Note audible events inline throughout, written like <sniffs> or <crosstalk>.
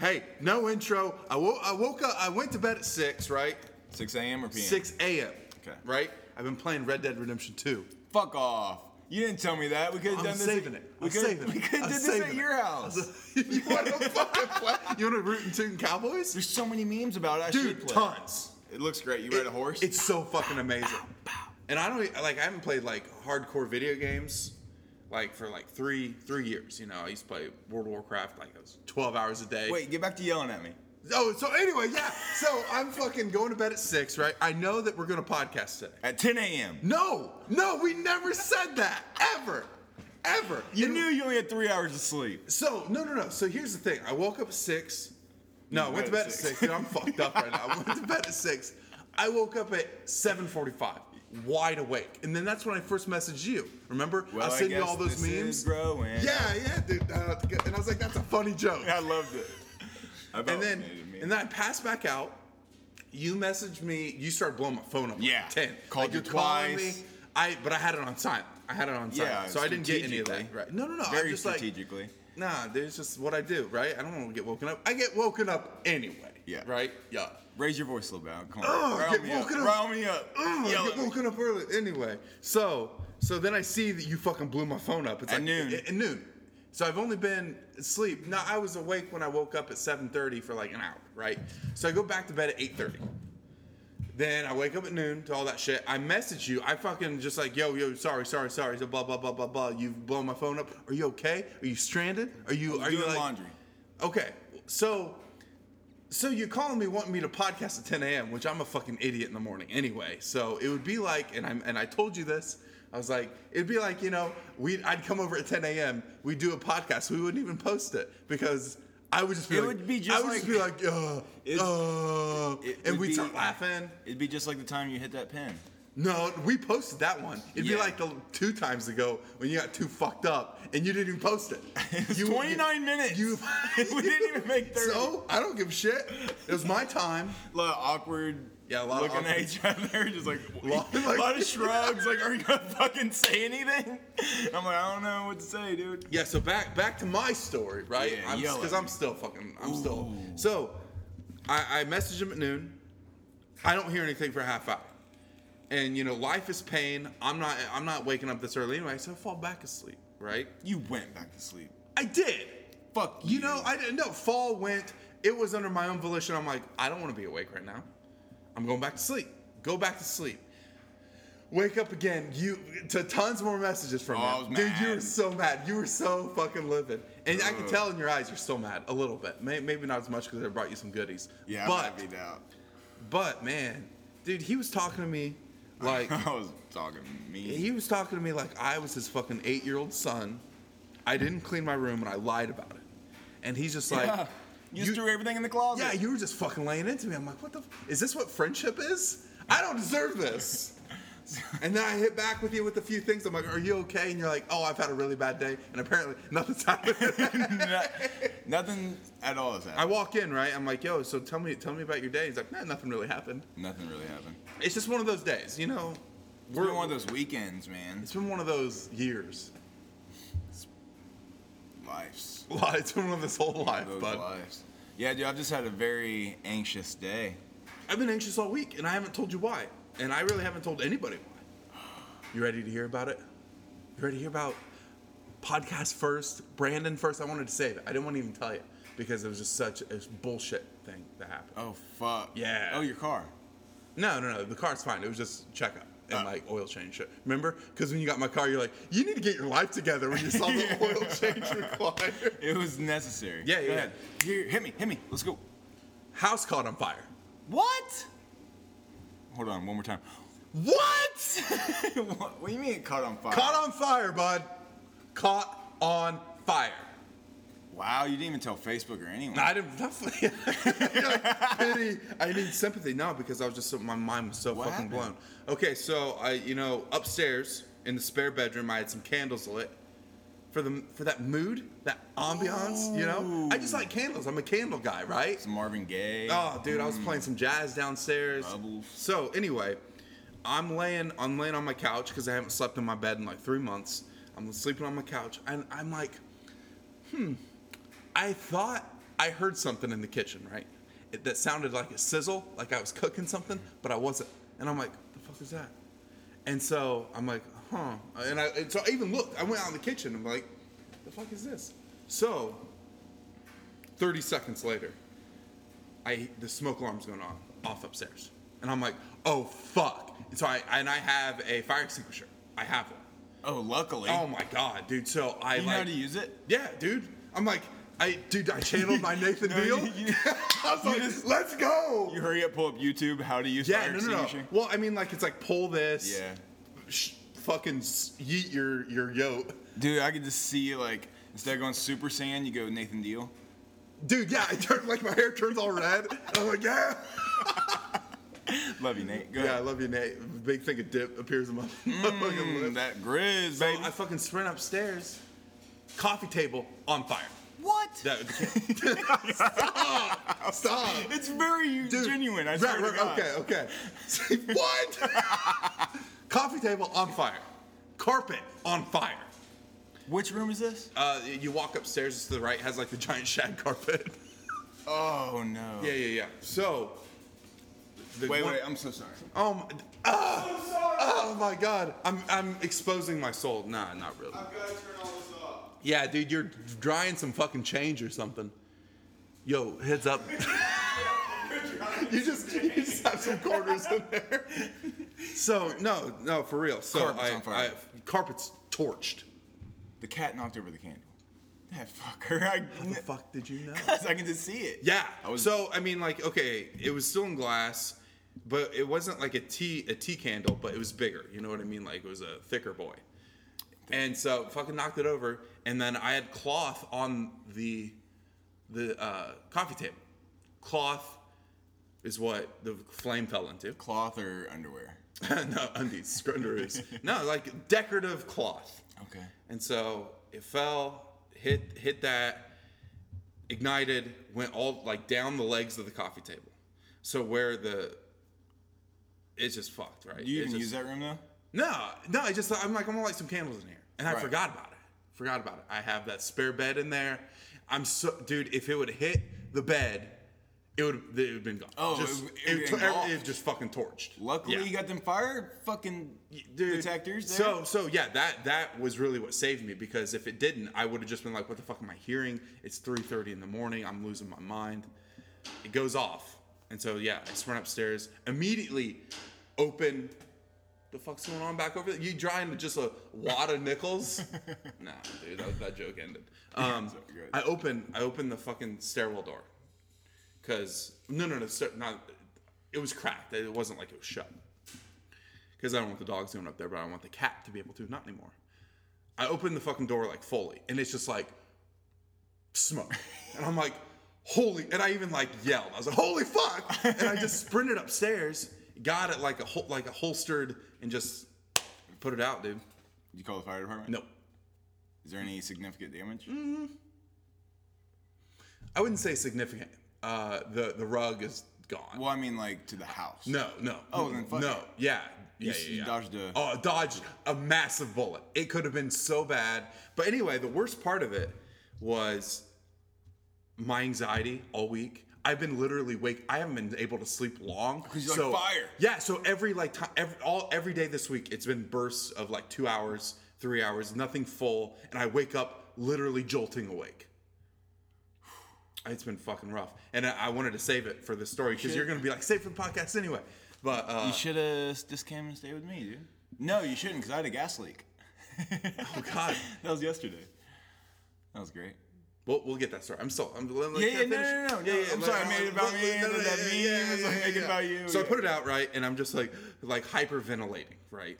Hey, no intro. I woke, I woke up. I went to bed at six, right? 6 a.m. or p.m.? Six a.m. Okay. Right. I've been playing Red Dead Redemption 2. Fuck off. You didn't tell me that. We could have I'm done this. saving it. We I'm could saving we it. could I'm have did this saving at it. your house. <laughs> you want to <laughs> fucking play? You want to root and tootin' Cowboys? There's so many memes about it. I should Dude, play. tons. It looks great. You ride a horse? It's so fucking amazing. And I don't e, like. I haven't played like hardcore video games like for like three three years. You know, I used to play World of Warcraft like it was 12 hours a day. Wait, get back to yelling at me. Oh, so anyway, yeah. So I'm fucking going to bed at six, right? I know that we're gonna podcast today. At 10 a.m. No, no, we never said that ever, ever. You And- knew you only had three hours of sleep. So no, no, no. So here's the thing. I woke up at six. No, I went to bed at six. Dude, I'm fucked up right now. I went to bed at six. I woke up at 7:45, wide awake, and then that's when I first messaged you. Remember? Well, I sent you all those memes. growing. Yeah, yeah, dude. Uh, and I was like, that's a funny joke. <laughs> I loved it. I and then and then I passed back out. You messaged me. You started blowing my phone up. Yeah. ten. Called like you you're calling twice. me. I but I had it on silent. I had it on silent, Yeah, so I didn't get any of that. Right? No, no, no. I'm Very just like, strategically. nah, there's just what I do, right? I don't want to get woken up. I get woken up anyway. Yeah. Right. Yeah. Raise your voice a little bit. Come on. Rile get me woken up. Rile me up. Yell get at me. woken up early. Anyway, so so then I see that you fucking blew my phone up. It's At like noon. At, at noon. So I've only been asleep. Now I was awake when I woke up at 7:30 for like an hour, right? So I go back to bed at 8:30. Then I wake up at noon to all that shit. I message you. I fucking just like, yo, yo, sorry, sorry, sorry. So blah blah blah blah blah. You've blown my phone up. Are you okay? Are you stranded? Are you? Are Doing you like? laundry. Okay, so so you're calling me wanting me to podcast at 10 a.m., which I'm a fucking idiot in the morning anyway. So it would be like, and I'm and I told you this. I was like, it'd be like, you know, we I'd come over at 10 a.m. We'd do a podcast. We wouldn't even post it because I would just be It like, would be just I would just be like, uh, uh, and we'd be- start laughing. It'd be just like the time you hit that pin. No, we posted that one. It'd be like the two times ago when you got too fucked up and you didn't even post it. <laughs> It You- 29 minutes. You, <laughs> we didn't even make <laughs> 30. So I don't give a shit. It was my time. a lot of awkward. Yeah, a lot of looking awkward- at each other, just like, Lot- a lot of shrugs. Like, are you gonna fucking say anything? I'm like, I don't know what to say, dude. Yeah, so back back to my story, right? Yeah, Because at I'm still fucking, I'm still. So, I, I message him at noon. I don't hear anything for a half hour, and you know, life is pain. I'm not, I'm not waking up this early anyway, so I fall back asleep, right? You went back to sleep. I did. Fuck You you know, I didn't. No, fall went. It was under my own volition. I'm like, I don't want to be awake right now. I'm going back to sleep. Go back to sleep. Wake up again. You to tons more messages from Oh, I was dude. You were so mad. You were so fucking livid, and I can Ugh. tell in your eyes you're still mad a little bit. May, maybe not as much because I brought you some goodies. yeah, but I might be but man, dude, he was talking to me like <laughs> I was talking to me. he was talking to me like I was his fucking eight year old son. I didn't clean my room and I lied about it, and he's just like. yeah. You, just threw everything in the closet. Yeah, you were just fucking laying into me. I'm like, what the? F- is this what friendship is? I don't deserve this. <laughs> and then I hit back with you with a few things. I'm like, are you okay? And you're like, oh, I've had a really bad day. And apparently <laughs> nothing's happened. <laughs> No- nothing at all has I walk in, right? I'm like, yo, so tell me, tell me about your day. He's like, nah, nothing really happened. Nothing really happened. It's just one of those days, you know. It's been one of those weekends, man. It's been one of those years. Lives. It's been one of this whole life, Those bud. lives. Yeah, dude, I've just had a very anxious day. I've been anxious all week, and I haven't told you why. And I really haven't told anybody why. You ready to hear about it? You ready to hear about podcast first, Brandon first? I wanted to say that. I didn't want to even tell you because it was just such a bullshit thing that happened. Oh fuck. Yeah. Oh, your car. No, no, no. The car's fine. It was just checkup and Oh. like oil change shit. Remember? Because when you got my car, you're like, you need to get your life together when you saw the <laughs> Yeah. oil change required. It was necessary. Yeah, Go yeah, ahead. Here, hit me, hit me. Let's go. House caught on fire. What? Hold on, one more time. What? what, <laughs> what do you mean it caught on fire? caught on fire, bud. Caught on fire. Wow, you didn't even tell Facebook or anyone. I didn't. <laughs> Pity. I need sympathy. No, because I was just so my mind was so What fucking happened? blown. Okay, so I, you know, upstairs in the spare bedroom, I had some candles lit for the for that mood, that ambiance. You know, I just like candles. I'm a candle guy, right? Some Marvin Gaye. Oh, dude, I was playing some jazz downstairs. Bubbles. So anyway, I'm laying, I'm laying on my couch because I haven't slept in my bed in like three months. I'm sleeping on my couch, and I'm like, hmm. I thought I heard something in the kitchen, right? It, that sounded like a sizzle, like I was cooking something, but I wasn't. And I'm like, the fuck is that? And so I'm like, huh. And I and so I even looked. I went out in the kitchen. I'm like, the fuck is this? So 30 seconds later, I the smoke alarm's going on off upstairs, and I'm like, oh fuck. And so I and I have a fire extinguisher. I have one. Oh, luckily. Oh my god, dude. So I you know how to use it? yeah, dude. I'm like, I dude, I channeled my <laughs> Nathan No, Deal. you- you- <laughs> I was like, just- let's go. You hurry up, pull up YouTube, how to use yeah, fire no, no, no. Well, I mean, like it's like pull this. Yeah. Sh- fucking s- yeet your your yoke. Dude, I could just see like instead of going Super Saiyan, you go Nathan Deal. Dude, yeah, I turn like my hair turns all red. I'm like, yeah. <laughs> Love you, Nate. Go Yeah, I love you, Nate. Big thing of dip appears in my <laughs> fucking Mm, lip. that grizz, So baby. I fucking sprint upstairs, coffee table on fire. what? That, <laughs> stop! Stop! It's very Dude, genuine. I right, swear right, to God. Okay, okay. Say, what? Coffee table on fire. Carpet on fire. Which room is this? Uh, you walk upstairs it's to the right, has like the giant shag carpet. Oh no. yeah, yeah, yeah. So. the Wait, one- wait. I'm so sorry. Oh my, ah, oh my god. I'm, I'm exposing my soul. Nah, not really. I've got to turn all this off. Yeah, dude, you're drying some fucking change or something. Yo, heads up. <laughs> you just you just have some quarters in there. So no, no, for real. So Carpet's I, on fire. I carpet's torched. The cat knocked over the candle. That fucker. I, How the fuck did you know? I can just see it. Yeah. I was- so I mean, like, okay, it was still in glass, but it wasn't like a tea a tea candle, but it was bigger. You know what I mean? Like it was a thicker boy. And so fucking knocked it over, and then I had cloth on the the uh, coffee table. Cloth is what the flame fell into. Cloth or underwear? <laughs> no, undies, underoos. no, like decorative cloth. Okay. And so it fell, hit hit that, ignited, went all like down the legs of the coffee table. So where the it's just fucked, right? Do you even just- use that room though? No, no. I just I'm like I'm gonna light some candles in here, and I Right. forgot about it. Forgot about it. I have that spare bed in there. I'm so dude. If it would hit the bed, it would it would have been gone. Oh, just, it it, it it, it just fucking torched. Luckily, Yeah. you got them fire fucking Dude, detectors there. So so yeah, that that was really what saved me because if it didn't, I would have just been like, "What the fuck am I hearing? It's 3:30 in the morning. I'm losing my mind." It goes off, and so yeah, I sprint upstairs immediately. Open. The fuck's going on back over there? You drying just a wad of nickels? <laughs> nah, dude, that, that joke ended. <laughs> Um. I open I open the fucking stairwell door, cause no no no not it was cracked. It wasn't like it was shut because I don't want the dogs going up there, but I want the cat to be able to. Not anymore. I opened the fucking door like fully, and it's just like smoke, <laughs> and I'm like, holy! And I even like yelled. I was like, holy fuck! And I just sprinted upstairs, got it like a hol- like a holstered, and just put it out, dude. you call the fire department? Nope. Is there any significant damage? Mm. I wouldn't say significant. Uh, the the rug is gone. Well, I mean, like to the house. No, no. Oh, then fuck no. it. Yeah. Yeah, You- yeah, you yeah. dodged a- Oh, dodged a massive bullet. It could have been so bad. But anyway, the worst part of it was my anxiety all week. I've been literally wake. I haven't been able to sleep long. 'Cause you're like, "Fire." Yeah. So every like time, every all every day this week, it's been bursts of like two hours, three hours, nothing full, and I wake up literally jolting awake. It's been fucking rough, and I, I wanted to save it for the story because you're gonna be like, save for the podcast anyway. But uh, You should have just came and stayed with me, dude. No, you shouldn't, because I had a gas leak. <laughs> oh god, <laughs> That was yesterday. That was great. we'll, we'll get that story. I'm still. I'm, let- Yeah, yeah, no, no, no, no. I'm sorry, I made it about me, let- and then let- that meme was, like, make it about you, So I put it out right, and I'm just like, like hyperventilating, right?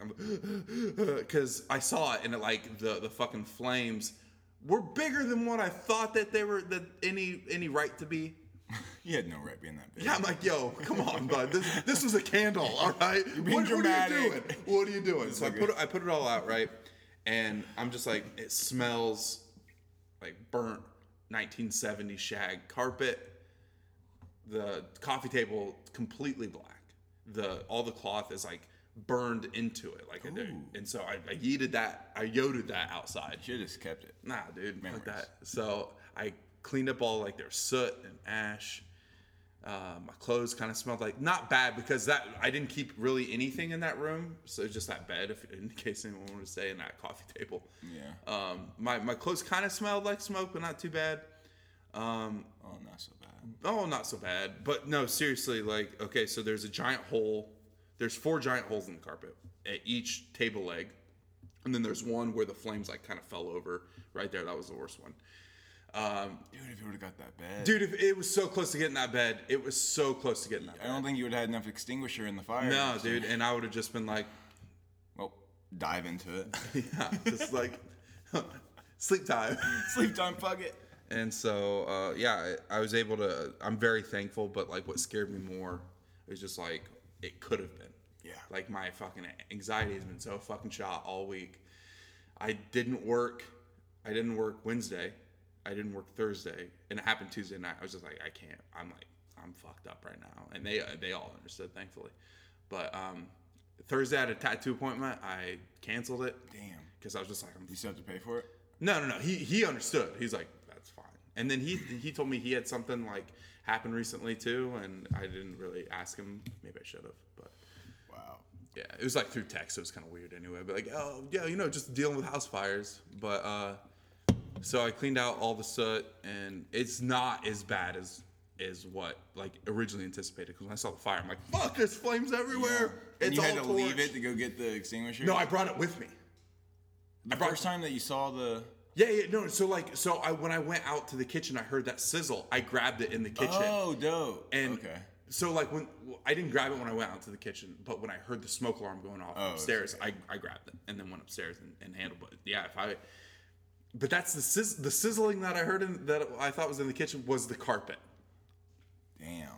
Because <gasps> I saw it, and it like the the fucking flames were bigger than what I thought that they were that any any right to be. <laughs> You had no right being that big. Yeah, I'm like, yo, come on, bud. This, this was a candle, all right. being what, dramatic. What are you doing? What are you doing? So I put it, I put it all out, right? And I'm just like, it smells like burnt 1970 shag carpet. The coffee table completely black. The all the cloth is like burned into it, like I did. And so I, I yeeted that, I yoded that outside. Have just kept it. Nah, dude, Memories. fuck that. So I cleaned up all like their soot and ash. Uh, my clothes kind of smelled like not bad because that I didn't keep really anything in that room, so just that bed. If in case anyone wanted to stay in that coffee table. Yeah. Um, my my clothes kind of smelled like smoke, but not too bad. Um, oh, not so bad. Oh, not so bad. But no, seriously, like, okay, so there's a giant hole. There's four giant holes in the carpet at each table leg. And then there's one where the flames like kind of fell over right there. That was the worst one. Um, Dude, if you would have got that bed. dude, if it was so close to getting that bed, it was so close to getting that I bed. don't think you would have had enough extinguisher in the fire. No, So- dude, and I would have just been like, Well, dive into it. <laughs> yeah, just like <laughs> sleep time. <laughs> Sleep time, fuck it. And so, uh, yeah, I, I was able to. I'm very thankful, but like, what scared me more is just like it could have been. Yeah. Like my fucking anxiety has been so fucking shot all week. I didn't work. I didn't work Wednesday. I didn't work Thursday, and it happened Tuesday night. I was just like, I can't. I'm like, I'm fucked up right now, and they they all understood, thankfully. But um, Thursday I had a tattoo appointment. I canceled it Damn. because I was just like, I'm You still have to pay for it? no, no, no. He he understood. He's like, that's fine. And then he he told me he had something like happened recently too, and I didn't really ask him. Maybe I should have, but Wow. yeah, it was like through text. So it was kind of weird anyway. But like, oh yeah, you know, just dealing with house fires. But uh, so I cleaned out all the soot, and it's not as bad as is what like originally anticipated. Because when I saw the fire, I'm like, fuck, there's flames everywhere. And It's you all had to leave it to go get the extinguisher? No, I brought it with me. the brought- first time that you saw the. Yeah, yeah, no. So like, so I when I went out to the kitchen, I heard that sizzle. I grabbed it in the kitchen, Oh, dope. and okay. So like when well, I didn't grab it when I went out to the kitchen, but when I heard the smoke alarm going off Oh, upstairs, I, I grabbed it and then went upstairs and, and handled it. Yeah, if I, but that's the sizz- the sizzling that I heard in, that I thought was in the kitchen was the carpet. Damn.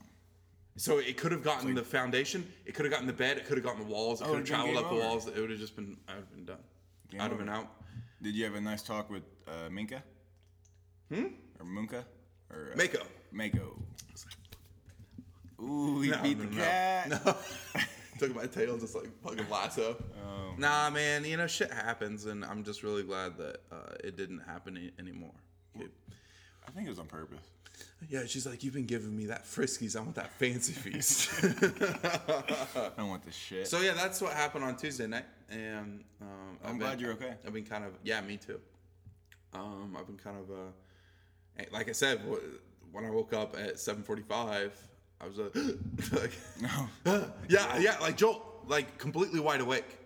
So it could have gotten the foundation, it could have gotten the bed, it could have gotten the walls, it Oh, could have traveled up the walls. It would have just been, I'd have been done. Game I'd have been out. Did you have a nice talk with uh, Minka? Hmm? Or Munka? Or uh, Mako. Mako. Ooh, he No, beat no, the no. cat. <laughs> Took my tail just like fucking lasso. Oh. Nah, man, you know shit happens, and I'm just really glad that uh, it didn't happen a- anymore. Okay. I think it was on purpose. Yeah, she's like, you've been giving me that Friskies. I want that fancy feast. <laughs> <laughs> I want this shit. so yeah, that's what happened on Tuesday night, and um, I'm I've glad been- you're okay. I've been kind of yeah, me too. Um, I've been kind of uh, like I said, when I woke up at 7:45, I was uh, like, <laughs> like no. <laughs> yeah, yeah, like Joel, like completely wide awake.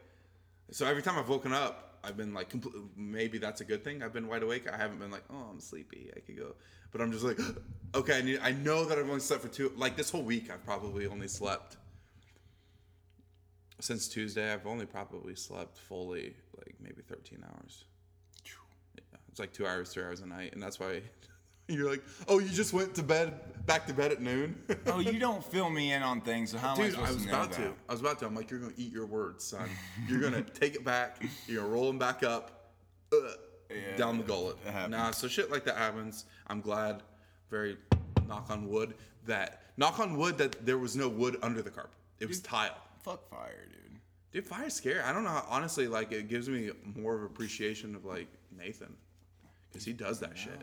So every time I've woken up, I've been like, compl- maybe that's a good thing. I've been wide awake. I haven't been like, oh, I'm sleepy. I could go, but I'm just like, <gasps> okay. I, need, I know that I've only slept for two. Like this whole week, I've probably only slept since Tuesday. I've only probably slept fully like maybe 13 hours. Yeah, it's like two hours, three hours a night, and that's why <laughs> you're like, oh, you just went to bed, back to bed at noon. <laughs> oh, you don't fill me in on things, so how am I Dude, supposed I was to about to. I was about to. I'm like, you're gonna eat your words, son. <laughs> You're gonna take it back. You're gonna roll them back up, uh, Yeah, down the gullet. Nah, so shit like that happens. I'm glad. Very knock on wood that knock on wood that there was no wood under the carpet. It was tile. Fuck fire, dude. Dude, fire's scary. I don't know. How, honestly, like it gives me more of appreciation of like Nathan, because he does that shit.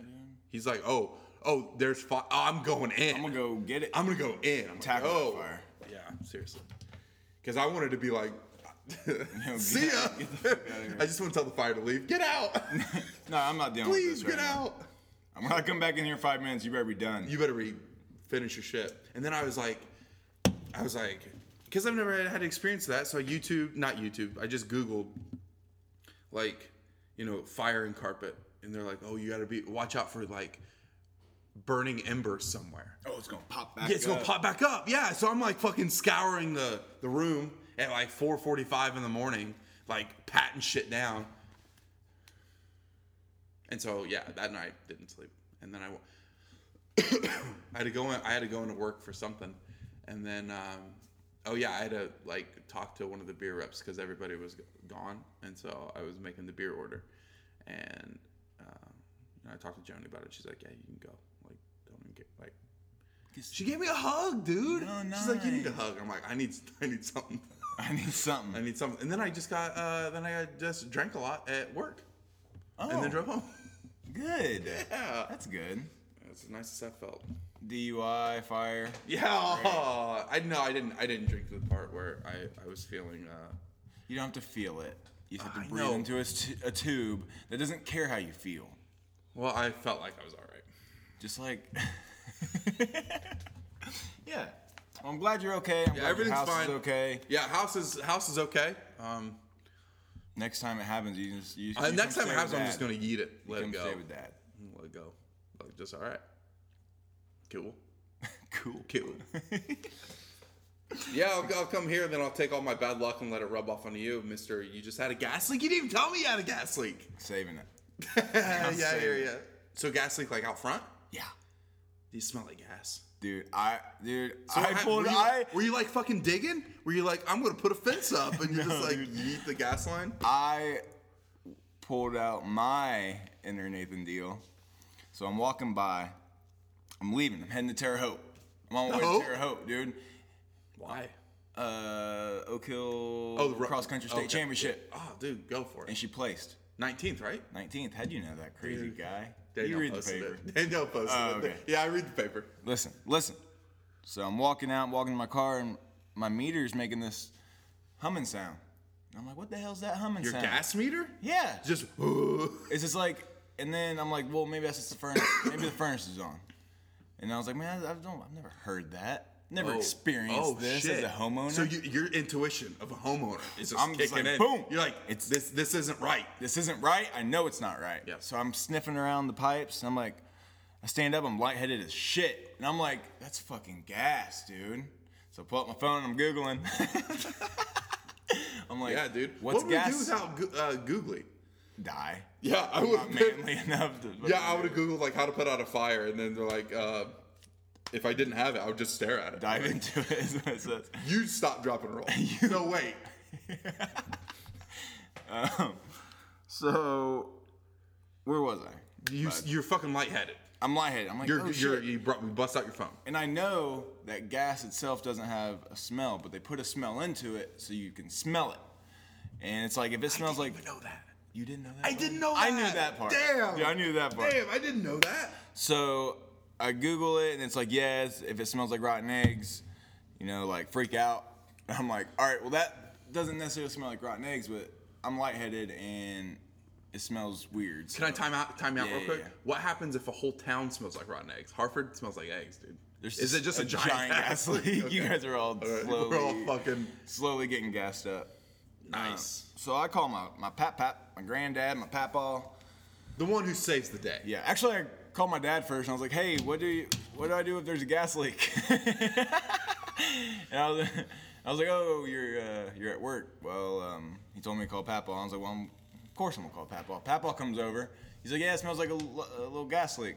He's like, oh, oh, there's fire. Oh, I'm going in. I'm gonna go get it. I'm gonna go in. I'm Tackle like, oh, fire. yeah, seriously. Because I wanted to be like, <laughs> get- see ya. get the fuck outta here. I just want to tell the fire to leave. Get out. <laughs> no, I'm not dealing Please with this get right now. out. I'm gonna come back in here in five minutes. You better be done. You better read, finish your shit. And then I was like, I was like, because I've never had experience that. So YouTube, not YouTube. I just Googled, like, you know, fire and carpet, and they're like, oh, you gotta be watch out for like burning embers somewhere. oh, it's gonna pop back. Yeah, it's gonna up. pop back up. Yeah, so I'm like fucking scouring the the room at like 4:45 in the morning, like patting shit down. And so yeah, that night didn't sleep, and then I, <coughs> I had to go in. I had to go into work for something, and then um, oh yeah, I had to like talk to one of the beer reps because everybody was gone, and so I was making the beer order, and um, I talked to Joni about it. She's like, yeah, you can go. Like, don't even get like. She gave me a hug, dude. Oh, She's like, "You need a hug." I'm like, "I need, I need something. <laughs> I need something. I need something." And then I just got, uh, then I just drank a lot at work, oh, and then drove home. good. <laughs> Yeah, That's good. That's the nicest I felt. DUI, fire. Yeah, I no, I didn't. I didn't drink to the part where I, I was feeling. Uh, You don't have to feel it. You just have to I breathe know. into a, t- a tube that doesn't care how you feel. Well, I felt like I was all right. Just like. <laughs> yeah. Well, I'm glad you're okay. I'm Yeah, glad everything's your house fine. is okay. Yeah, house is house is okay. Um, Next time it happens, you just you, uh, you next time it happens, I'm just gonna eat it. You Let it go. stay with dad. Let it go. Like just all right. Cool. <laughs> Cool. Cool. <laughs> yeah, I'll, I'll come here, and then I'll take all my bad luck and let it rub off onto you, Mister. You just had a gas leak. You didn't even tell me you had a gas leak. Saving it. Yeah, hear ya. So gas leak like out front? Yeah. You smell like gas? Dude, I dude, So I pulled were you, I were you like fucking digging? Were you like, I'm gonna put a fence up and you <laughs> No, just like dude. yeet the gas line? I pulled out my inner Nathan deal. So I'm walking by. I'm leaving. I'm heading to Terre Haute. I'm on my way to Terre Haute, dude. Why? Uh, Oak Hill Oh, the cross country state okay. championship, Oh, dude, go for it. and she placed 19th, right? 19th. How'd you know that crazy guy? Daniel you read the paper. It. Danielle posted Oh, it. Yeah, I read the paper. Listen, listen. So I'm walking out, walking to my car, and my meter's making this humming sound. And I'm like, what the hell's that humming Your sound? Your gas meter? Yeah. Just. <laughs> It's just like, and then I'm like, well, maybe that's just the furnace. maybe the furnace is on. And I was like, man, I, I don't, I've never heard that. Never Oh. experienced Oh, this shit. as a homeowner. So you, your intuition of a homeowner is just I'm just kicking like, in. boom. You're like, It's- this. This isn't right. this isn't right. I know it's not right. Yep. So I'm sniffing around the pipes. And I'm like, I stand up. I'm lightheaded as shit. And I'm like, that's fucking gas, dude. So I pull up my phone. and I'm googling. <laughs> I'm like, Yeah, dude. What's what would gas? we do without uh, googly? Die. Yeah, I would. not <laughs> manly enough to. Yeah, I <laughs> would have googled like how to put out a fire, and then they're like, uh, if I didn't have it, I would just stare at it. dive into it. Is what it says. You stop, drop, and roll. no, wait. <laughs> Um, so, where was I? You, you're fucking lightheaded. I'm lightheaded. I'm like, You're, oh, you're, shit. you brought, you bust out your phone. And I know that gas itself doesn't have a smell, but they put a smell into it so you can smell it. And it's like if it smells like I know that. you didn't know that. I part? didn't know that. I knew that part. Damn. Yeah, I knew that part. Damn, I didn't know that. So I Google it and it's like, yes, if it smells like rotten eggs, you know, like freak out. And <laughs> I'm like, all right, well that doesn't necessarily smell like rotten eggs, but I'm lightheaded and it smells weird. Can I time out? Time out Yeah, real quick. yeah. What happens if a whole town smells like rotten eggs? Hartford smells like eggs, dude. There's Is it just a, giant, gas leak? <laughs> You Okay. guys are all All right, slowly, <laughs> We're all fucking slowly getting gassed up. nice. Um, so I call my my pap pap, my granddad, my papaw. the one who saves the day. Yeah, actually, I called my dad first, and I was like, "Hey, what do you, what do I do if there's a gas leak?" <laughs> and I was, I was like, "Oh, you're uh, you're at work." Well, um, he told me to call Papaw. I was like, "Well, I'm, of course I'm gonna call Papaw." Papaw comes over. He's like, "Yeah, it smells like a, l- a little gas leak,"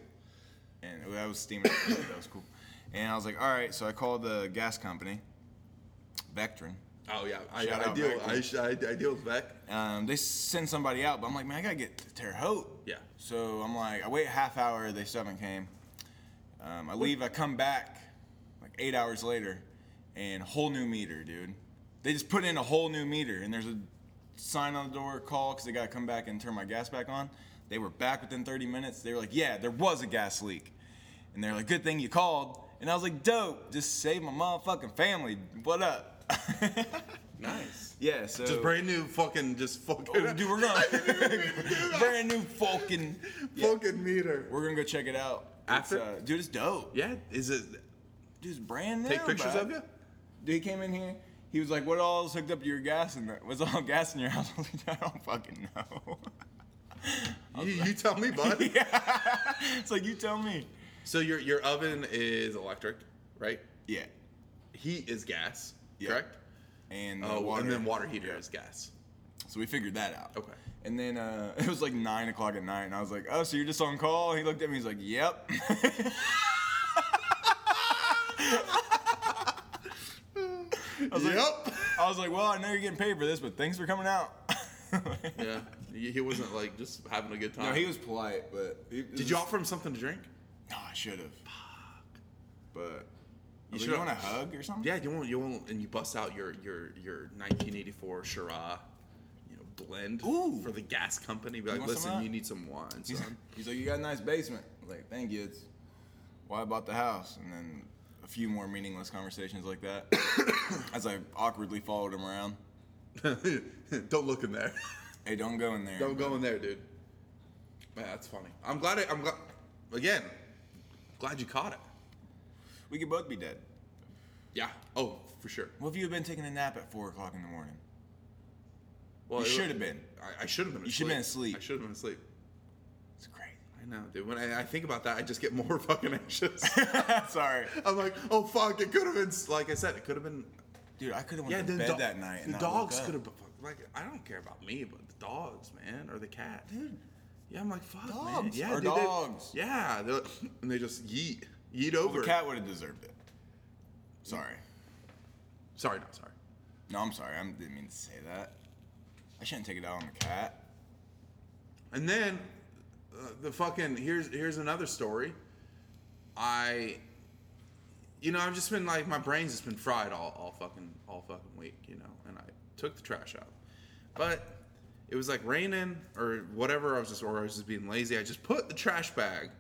and I was steaming. that was cool. And I was like, "All right," so I called the gas company, Vectren. Oh yeah, I, Shout I deal. I, sh- I, I deal with Beck. Um, they send somebody out, but I'm like, man, I gotta get to Terre Haute. Yeah. So I'm like, I wait a half hour. They still haven't came. Um, I leave. I come back like eight hours later, and whole new meter, dude. They just put in a whole new meter, and there's a sign on the door, call, because they gotta come back and turn my gas back on. They were back within 30 minutes. They were like, yeah, there was a gas leak, and they're like, good thing you called. And I was like, dope, just save my motherfucking family. What up? <laughs> Nice. yeah. So Just brand new fucking just fucking. Oh, dude, we're gonna <laughs> <laughs> brand new fucking. yeah, fucking meter. we're gonna go check it out. After? It's, uh, dude, it's dope. Yeah. Is it? Dude, it's brand new. Take pictures bro. of you. Dude, he came in here. He was like, "What all is hooked up to your gas and what's all gas in your house?" I was like, "I don't fucking know." You, you tell me, bud. it's like you tell me. So your your oven is electric, right? Yeah. Heat is gas, Yeah. correct? And the Oh, water. and then water heater is gas. So we figured that out. Okay. And then uh, <laughs> it was like nine o'clock at night, and I was like, "Oh, so you're just on call?" He looked at me. He's like, "Yep." <laughs> I was like, Yep. I was like, "Well, I know you're getting paid for this, but thanks for coming out." <laughs> Yeah. He he wasn't like just having a good time. No, he was polite, but he, Did you offer him something to drink? No, I should have. Fuck. But you You should should've- want a hug or something. Yeah, you won't. You won't. And you bust out your your your 1984 Shiraz, you know, blend Ooh. for the gas company. Be like, want of listen, you need some wine, He's, son. <laughs> he's like, "You got a nice basement." I was like, "Thank you." It's why I bought the house, and then a few more meaningless conversations like that <coughs> as I awkwardly followed him around. <laughs> Don't look in there. Hey, don't go in there. Don't go in there, dude. Man, that's funny. I'm glad. I, I'm glad. Again, glad you caught it. We could both be dead. Yeah. Oh, for sure. What if you had been taking a nap at four o'clock in the morning? Well, You should have been. I, I should have been. You should have been asleep. I should have been asleep. It's crazy. I know, dude. When I, I think about that, I just get more <laughs> fucking anxious. <laughs> Sorry, I'm like, oh fuck, it could have been. Like I said, it could have been. dude. I could have Yeah, went to bed do- that night. And the dogs could have. Like, I don't care about me, but the dogs, man, or the cat, dude. Yeah, I'm like, fuck, man. Dogs Yeah, are dude, they- dogs. yeah, they're- <laughs> and they just yeet, yeet Well, over. the cat would have deserved it. Sorry. Sorry, not sorry. No, I'm sorry. I didn't mean to say that. I shouldn't take it out on the cat. And then uh, the fucking here's here's another story. I, you know, I've just been like my brain's just been fried all, all fucking all fucking week, you know. And I took the trash out, but it was like raining or whatever. I was just or I was just being lazy. I just put the trash bag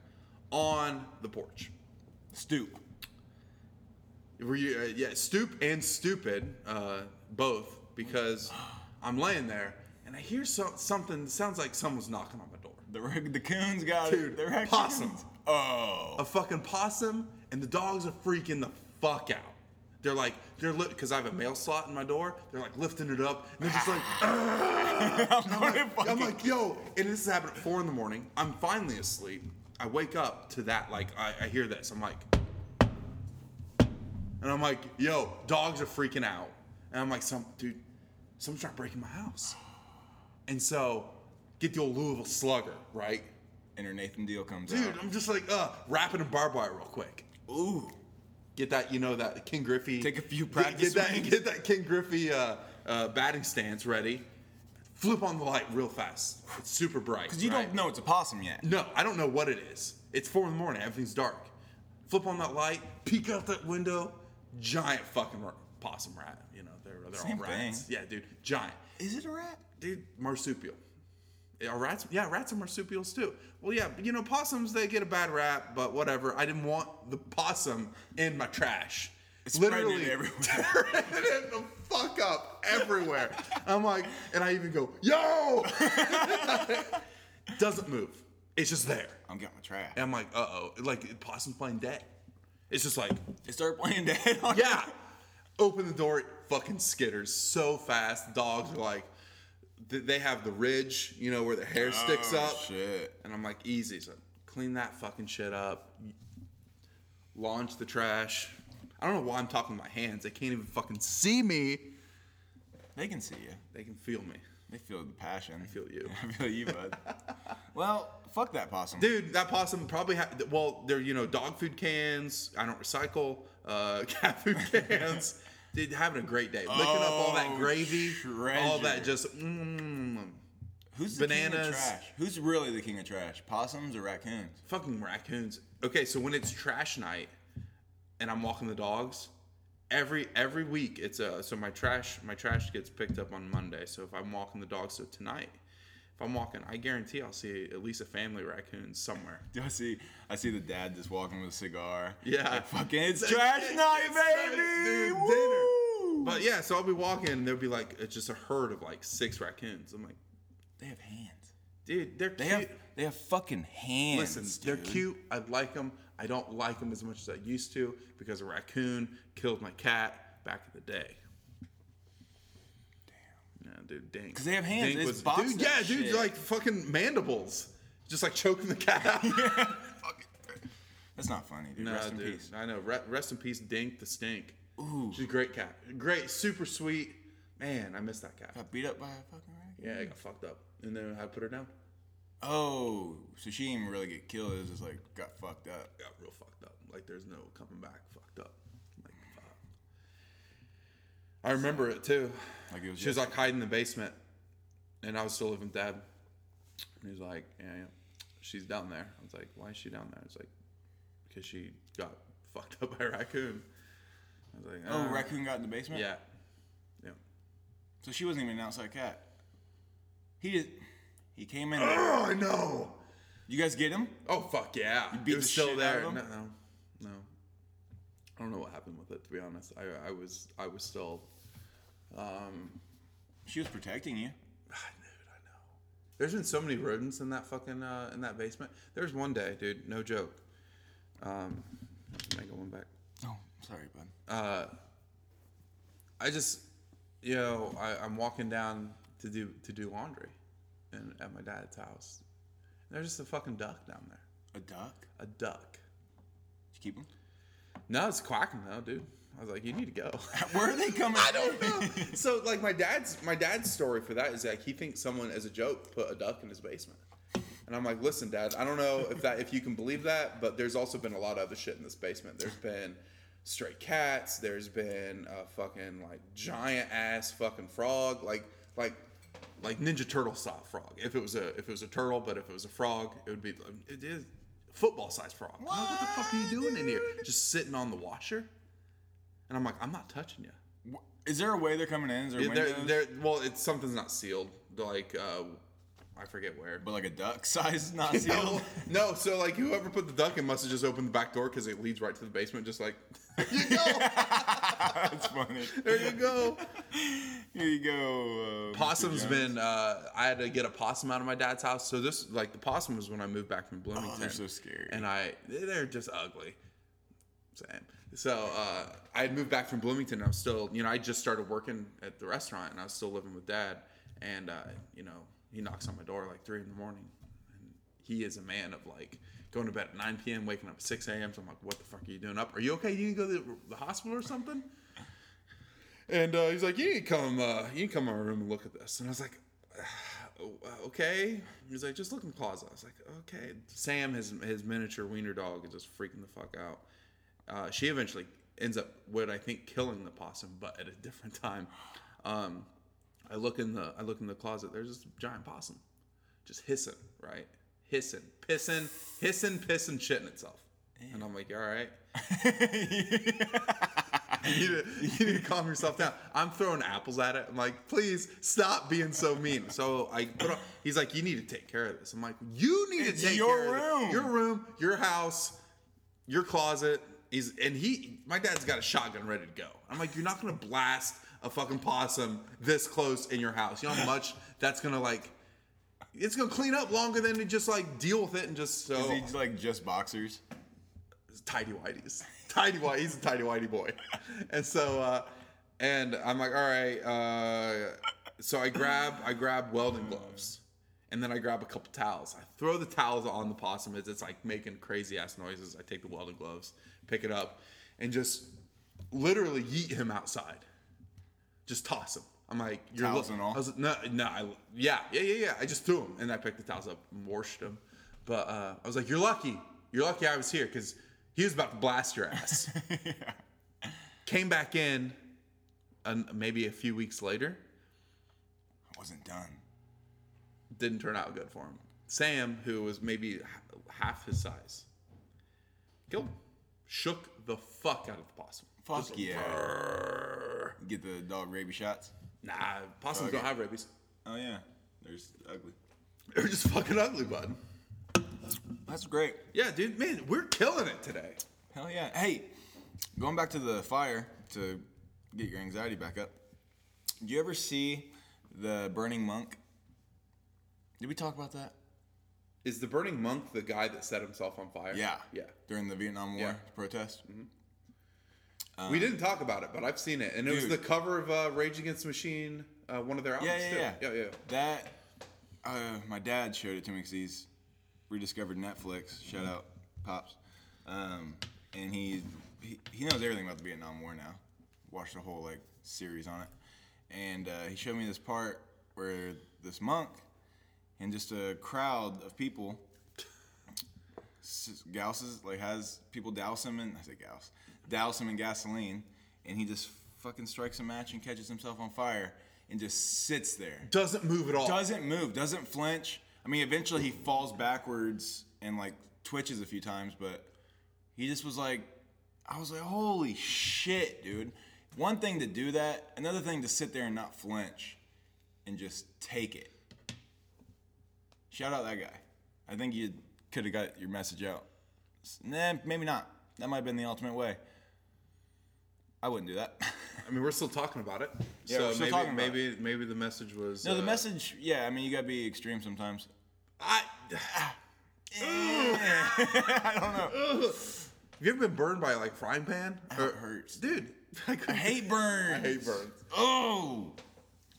on the porch. Stoop. Were you, uh, yeah, stoop and stupid, uh, both, because I'm laying there and I hear so, something. Sounds like someone's knocking on my door. The the coons got Dude, it. The raccoons. possum. Oh. a fucking possum, and the dogs are freaking the fuck out. They're like, they're lit because I have a mail slot in my door. They're like lifting it up, and they're just like, <laughs> I'm I'm like, I'm like, yo, and this is happening at four in the morning. I'm finally asleep. I wake up to that, like, I, I hear this. I'm like, and I'm like, yo, dogs are freaking out, and I'm like, some dude, someone's trying to break in my house, and so get the old Louisville Slugger, right? Enter Nathan Deal comes out. Dude, out. I'm just like, uh, wrapping a barbed wire real quick. Ooh. Get that, you know, that Ken Griffey. Take a few get- practice Get, that, swings. get that Ken Griffey uh, uh, batting stance ready. Flip on the light real fast. It's super bright. Because you right? don't know it's a possum yet. No, I don't know what it is. It's four in the morning. Everything's dark. Flip on that light. Peek out that window. Giant fucking possum rat. You know, they're they're Same all rats. thing. Yeah, dude, giant. Is it a rat? Dude, marsupial. Are rats? Yeah, rats are marsupials too. Well, yeah, you know, possums they get a bad rap, but whatever. I didn't want the possum in my trash. It's Literally everywhere. <laughs> it fuck up everywhere. I'm like, and I even go, yo! <laughs> Doesn't move. It's just there. I'm getting my trash. And I'm like, uh oh, like possum's playing dead. It's just like, They start playing dead on yeah. Open the door, it fucking skitters so fast. Dogs are like, they have the ridge, you know, where the hair sticks Oh, up. Shit. And I'm like, easy. So clean that fucking shit up. Launch the trash. I don't know why I'm talking with my hands. They can't even fucking see me. They can see you. They can feel me. They feel the passion. I feel you. <laughs> I feel you, bud. well, fuck that possum. Dude, that possum probably had, well, they're, you know, dog food cans. I don't recycle. Uh, <laughs> cat food cans. Dude, having a great day. Licking up all that Oh, gravy. All that treasure. just, mm, Who's the king of trash? Who's really the king of trash? Possums or raccoons? fucking raccoons. Okay, so when it's trash night and I'm walking the dogs, every every week it's a so my trash my trash gets picked up on Monday. So if I'm walking the dogs, so tonight, if I'm walking, I guarantee I'll see at least a family raccoon somewhere. Do <laughs> I see? I see the dad just walking with a cigar. Yeah. Like, fucking, it's trash night, it's trash, baby. dude, dinner. But yeah, so I'll be walking and there'll be like it's just a herd of like six raccoons. I'm like, they have hands. dude, they're They cute. have they have fucking hands. Listen, they're cute. I like them. I don't like them as much as I used to because a raccoon killed my cat back in the day. Damn. Yeah, dude, Dink. 'Cause they have hands. Just box dude, yeah, dude, shit. like fucking mandibles, just like choking the cat out. <laughs> <laughs> Fucking- That's not funny, dude. Nah, Rest in dude, peace. I know. Re- rest in peace, Dink the Stink. Ooh. She's a great cat. Great, super sweet. Man, I miss that cat. Got beat up by a fucking raccoon. Yeah, I got fucked up, and then I put her down. Oh, so she didn't even really get killed. It was just like got fucked up. got real fucked up. Like there's no coming back. Fucked up. Like fuck. I remember it too. Like it was She was like hiding in the basement, and I was still living with dad. And he was like, "Yeah, yeah, she's down there." I was like, "Why is she down there?" It's like, "Because she got fucked <laughs> up by a raccoon." I was like, Oh, "Uh, raccoon got in the basement. Yeah, yeah. So she wasn't even an outside cat. He did. He came in. Oh, I know. You guys get him? Oh fuck yeah! beat it was the still shit out there. of him? No, no, no. I don't know what happened with it. To be honest, I, I was I was still. Um, She was protecting you. <sighs> Dude, I know. There's been so many rodents in that fucking uh, in that basement. There's one day, dude, no joke. Um, make one back. Oh, sorry, bud. Uh, I just, you know, I, I'm walking down to do to do laundry, and at my dad's house, and there's just a fucking duck down there. A duck? A duck. Did you keep him? No, it's quacking though, dude. I was like, you need to go. <laughs> Where are they coming? I don't know. <laughs> so like my dad's my dad's story for that is like he thinks someone as a joke put a duck in his basement. And I'm like, listen, Dad, I don't know if that if you can believe that, but there's also been a lot of other shit in this basement. There's been stray cats. There's been a fucking like giant ass fucking frog, like like like Ninja Turtle style frog. If it was a if it was a turtle, but if it was a frog, it would be it is football sized frog. Like, what the fuck are you doing in here? Just sitting on the washer? And I'm like, I'm not touching you. Is there a way they're coming in? Is there Yeah, they're, windows? they're, well, it's something's not sealed. Like, uh, I forget where. but like a duck <laughs> size, not No, sealed. no, so like whoever put the duck in must have just opened the back door because it leads right to the basement. Just like, <laughs> there you go, <laughs> That's funny. there you go. Here you go. Uh. Possum's been. Uh, I had to get a possum out of my dad's house. So this, like, the possum was when I moved back from Bloomington. Oh, they're so scary. And I, they're just ugly. Same. So uh, I had moved back from Bloomington. And I was still, you know, I just started working at the restaurant, and I was still living with dad. And uh, you know, he knocks on my door like three in the morning, and he is a man of like going to bed at 9 p.m., waking up at 6 a.m. So I'm like, what the fuck are you doing up? Are you okay? You need to go to the, the hospital or something? And uh, he's like, you need to come, uh, you need to come in my room and look at this. And I was like, "Uh, okay. He's like, just look in the closet. I was like, okay. Sam, his his miniature wiener dog, is just freaking the fuck out. Uh, she eventually ends up, what I think, killing the possum, but at a different time. Um, I look in the I look in the closet. There's this giant possum, just hissing, right? Hissing, pissing, hissing, pissing, shitting itself. And I'm like, all right. <laughs> <laughs> <laughs> you, need to, you need to calm yourself down. I'm throwing apples at it. I'm like, please stop being so mean. So I put on, he's like, you need to take care of this. I'm like, you need It's to take your care of room. Your room, your house, your closet. He's and he, my dad's got a shotgun ready to go. I'm like, you're not gonna blast a fucking possum this close in your house. You know how much <laughs> that's gonna like. It's gonna clean up longer than to just like deal with it and just so Is he like just boxers? tidy whities. Tidy white. He's a tidy whitey boy. <laughs> And so, uh, and I'm like, all right. Uh, so I grab, I grab welding gloves, and then I grab a couple towels. I throw the towels on the possum as it's like making crazy ass noises. I take the welding gloves, pick it up, and just literally yeet him outside. Just toss him. I'm like, you're Towels and all? I was, no, no, I, yeah, yeah, yeah, yeah. I just threw him, and I picked the towels up and washed him. But uh, I was like, you're lucky. You're lucky I was here because he was about to blast your ass. <laughs> Came back in, and maybe a few weeks later, I wasn't done. didn't turn out good for him. Sam, who was maybe half his size, killed him. Shook the fuck out of the possum. Fuck Just yeah. brrr. Get the dog rabies shots. Nah, possums Okay. don't have rabies. Oh yeah, there's ugly. They're just fucking ugly, bud. That's great. Yeah, dude, man, we're killing it today. Hell yeah. Hey, going back to the fire to get your anxiety back up. Do you ever see the burning monk? Did we talk about that? Is the burning monk the guy that set himself on fire? Yeah. Yeah. During the Vietnam War Yeah. protest. we didn't talk about it, but I've seen it, and it was Dude. the cover of uh, Rage Against the Machine, uh, one of their albums Yeah, yeah, too. yeah. yeah, yeah. That uh, my dad showed it to me because he's rediscovered Netflix. Shout out, pops. Um, and he, he he knows everything about the Vietnam War now. Watched the whole like series on it, and uh, he showed me this part where this monk and just a crowd of people gouses like has people douse him in I say gauss douse him in gasoline, and he just fucking strikes a match and catches himself on fire and just sits there Doesn't move at all. doesn't move, doesn't flinch. I mean, eventually he falls backwards and like twitches a few times, but he just was like, I was like, holy shit, dude. One thing to do that, another thing to sit there and not flinch and just take it. Shout out that guy. I think you could have got your message out. Nah, maybe not. That might have been the ultimate way. I wouldn't do that. <laughs> I mean, we're still talking about it. Yeah, so we're still maybe talking about maybe maybe the message was no, the uh, message. Yeah, I mean, you gotta be extreme sometimes. I <sighs> I don't know. have you ever been burned by like frying pan? It uh, hurts. dude. <laughs> I, <laughs> I hate burns. I hate burns. Oh.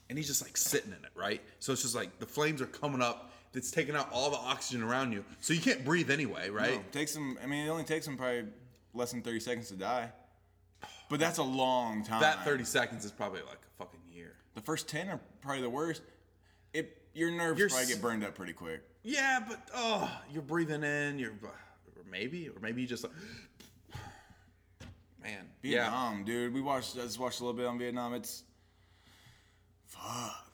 And he's just like sitting in it, right? So it's just like the flames are coming up. It's taking out all the oxygen around you, so you can't breathe anyway, right? No, takes them. I mean, it only takes them probably less than thirty seconds to die. But that's a long time. That 30 seconds is probably like a fucking year. The first ten are probably the worst. Your nerves You're probably s- get burned up pretty quick. Yeah, but oh, you're breathing in. You're uh, or maybe, or maybe you just like, man. Yeah, Vietnam, dude. We watched. I just watched a little bit on Vietnam. It's fuck.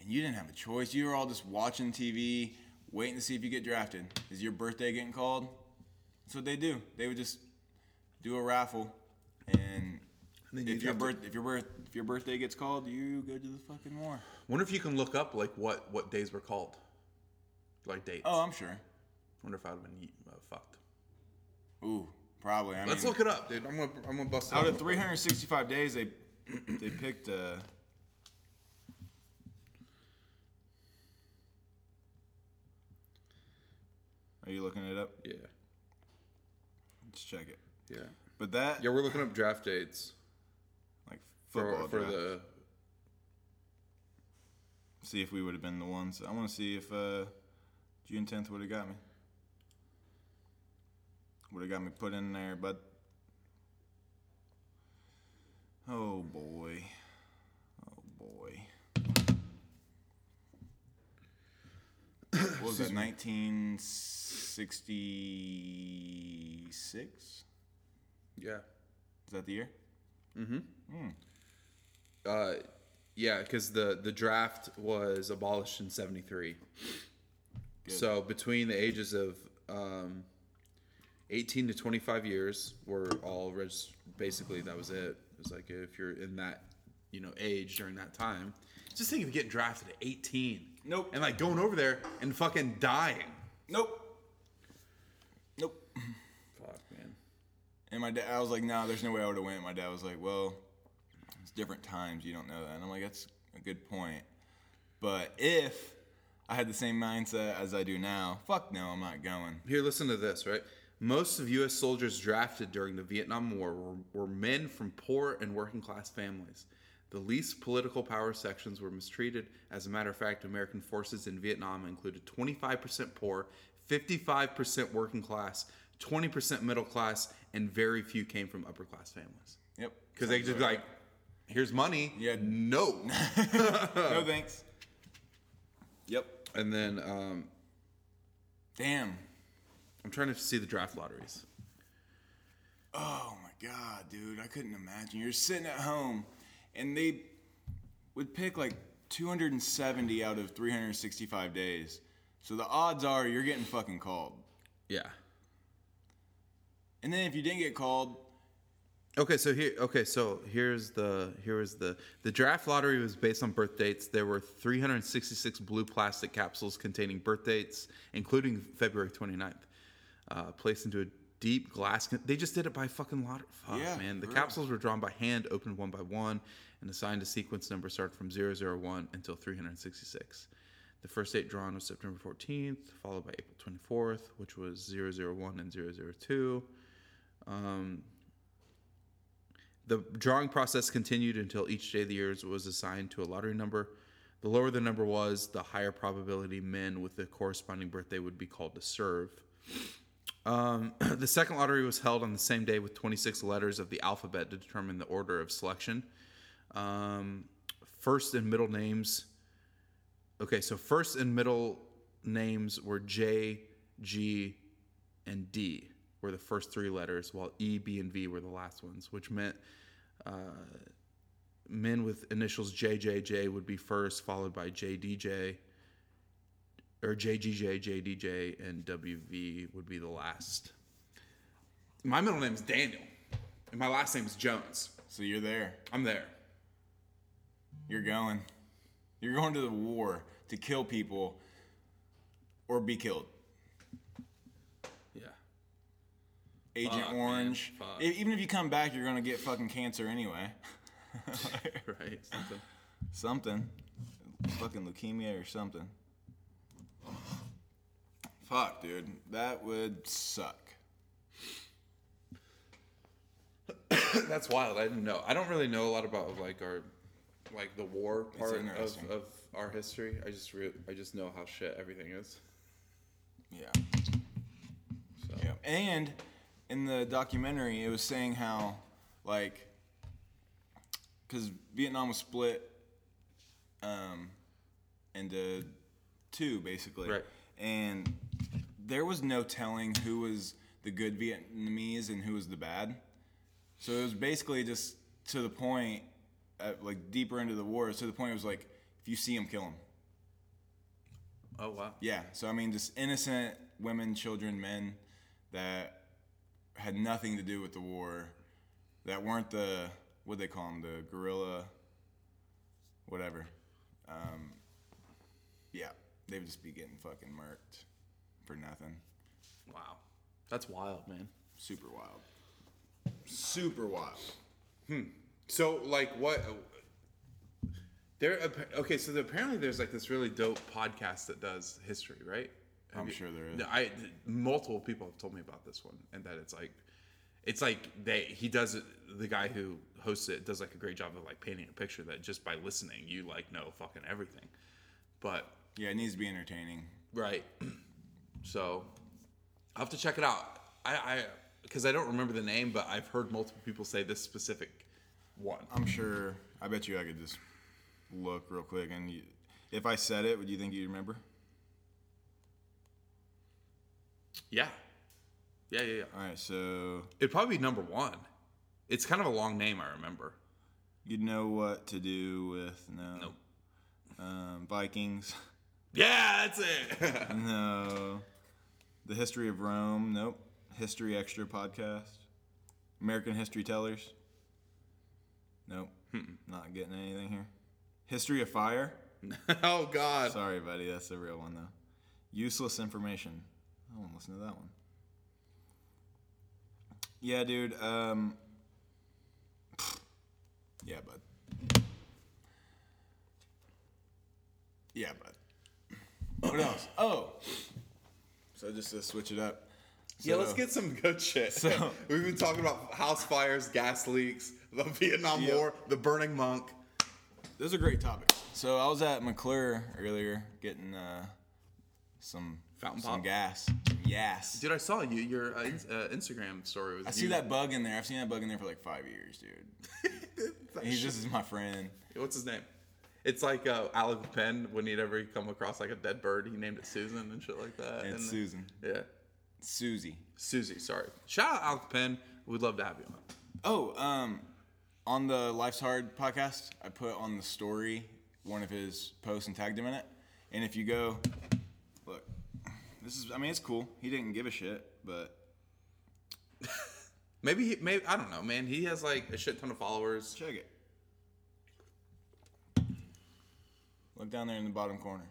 And you didn't have a choice. You were all just watching TV, waiting to see if you get drafted. Is your birthday getting called? That's what they do. They would just do a raffle, and, then if your have to- birth if your birth if your birthday gets called, you go to the fucking war. Wonder if you can look up like what what days were called, like dates. Oh, I'm sure. Wonder if I'd have been uh, fucked. Ooh, probably. I Let's mean, look it up, dude. I'm gonna I'm gonna bust it out out of 365 days, they <clears throat> they picked. Uh, Are you looking it up? Yeah, Let's check it. yeah, But that, yeah. We're looking up draft dates for for draft. the. See if we would have been the ones. I want to see if uh, June 10th would have got me. Would have got me put in there, but. Oh boy. Oh boy. what was that, 1966? Yeah. Is that the year? Uh, yeah, because the the draft was abolished in '73. So between the ages of um, 18 to 25 years, were all basically that was it. It was like if you're in that you know age during that time, just think of getting drafted at 18. Nope. And like going over there and fucking dying. Nope. Nope. Fuck man. And my dad, I was like, nah, there's no way I would have went. My dad was like, well, different times. You don't know that. And I'm like, that's a good point. But if I had the same mindset as I do now, fuck no, I'm not going. Here, listen to this, right? Most of U.S. soldiers drafted during the Vietnam War were, were men from poor and working class families. The least political power sections were mistreated. As a matter of fact, American forces in Vietnam included 25% poor, 55% working class, 20% middle class, and very few came from upper class families. Yep. Because they just be like, here's money. Yeah. No. <laughs> <laughs> no thanks. Yep. and then um, Damn. I'm trying to see the draft lotteries. Oh my god, dude, I couldn't imagine. You're sitting at home, and they would pick like 270 out of 365 days. So the odds are you're getting fucking called. Yeah. And then if you didn't get called, Okay, so here okay, so here's the here was the the draft lottery was based on birth dates. There were 366 blue plastic capsules containing birth dates, including February 29th. Uh, placed into a deep glass con- they just did it by fucking lottery. Fuck, Yeah, man. The capsules were drawn by hand, opened one by one, and assigned a sequence number starting from 001 until 366. The first date drawn was September 14th, followed by April 24th, which was 001 and 002. Um, the drawing process continued until each day of the year was assigned to a lottery number. The lower the number was, the higher probability men with the corresponding birthday would be called to serve. Um, <clears throat> the second lottery was held on the same day with 26 letters of the alphabet to determine the order of selection. Um, first and middle names. Okay, so first and middle names were J, G, and D were the first three letters, while E, B, and V were the last ones, which meant uh, men with initials JJJ would be first, followed by JDJ, or JGJ, JDJ, and WV would be the last. My middle name is Daniel, and my last name is Jones. so you're there. I'm there. You're going. You're going to the war to kill people or be killed. Yeah. Agent Fuck, Orange. E- Even if you come back, you're gonna get fucking cancer anyway. <laughs> right. Something. something. Fucking leukemia or something. Fuck, dude. That would suck. <coughs> That's wild. I didn't know. I don't really know a lot about like our, like the war part of, of our history. I just re- I just know how shit everything is. Yeah. So. Yeah. And in the documentary, it was saying how, like, because Vietnam was split um, into two, basically. Right. And there was no telling who was the good Vietnamese and who was the bad. So it was basically just to the point, at, like deeper into the war, to the point it was like, if you see him, kill him. Oh wow. Yeah. So I mean, just innocent women, children, men that had nothing to do with the war, that weren't the what they call them, the guerrilla, whatever. Um, yeah, they would just be getting fucking murked for nothing. Wow. That's wild, man. Super wild. Super wild. Hmm. So like what? There. appa- Okay, so apparently there's like this really dope podcast that does history, right? I'm sure there is. I multiple people have told me about this one, and that it's like, it's like they he does it. The guy who hosts it does like a great job of like painting a picture that just by listening you like know fucking everything. But Yeah, it needs to be entertaining. Right. <clears throat> So I'll have to check it out. I, I, because I don't remember the name, but I've heard multiple people say this specific one. I'm sure. I bet you I could just look real quick, and you, if I said it, would you think you'd remember? Yeah. Yeah, yeah, yeah. All right, so It'd probably be number one. It's kind of a long name, I remember. you'd know what to do with no. Nope. Um, Vikings. <laughs> Yeah, that's it. <laughs> No. The History of Rome. Nope. History Extra podcast. American History Tellers. Nope. Not getting anything here. History of Fire. <laughs> oh God. Sorry, buddy. That's the real one, though. Useless information. I won't to listen to that one. Yeah, dude. Um. <sniffs> Yeah, bud. Yeah, bud. What else? Oh. So just to switch it up. yeah, let's get some good shit. So- <laughs> We've been talking about house fires, gas leaks, the Vietnam. War, the burning monk. Those are great topics. So I was at McClure earlier getting uh, some Fountain some pop? gas. Yes. Dude, I saw you. Your uh, ins- uh, Instagram story was. I see that bug in there. I've seen that bug in there for like five years, dude. <laughs> He's just is my friend. What's his name? It's like uh, Alec Penn. Whenever he come across like a dead bird, he named it Susan and shit like that. It's and, Susan. Yeah, Susie. Susie. Sorry. Shout out Alec Penn. We'd love to have you on. Oh, um, on the Life's Hard podcast, I put on the story one of his posts and tagged him in it. And if you go, look, this is, I mean, it's cool. He didn't give a shit, but <laughs> Maybe he. Maybe I don't know, man. He has like a shit ton of followers. check it. Look down there in the bottom corner.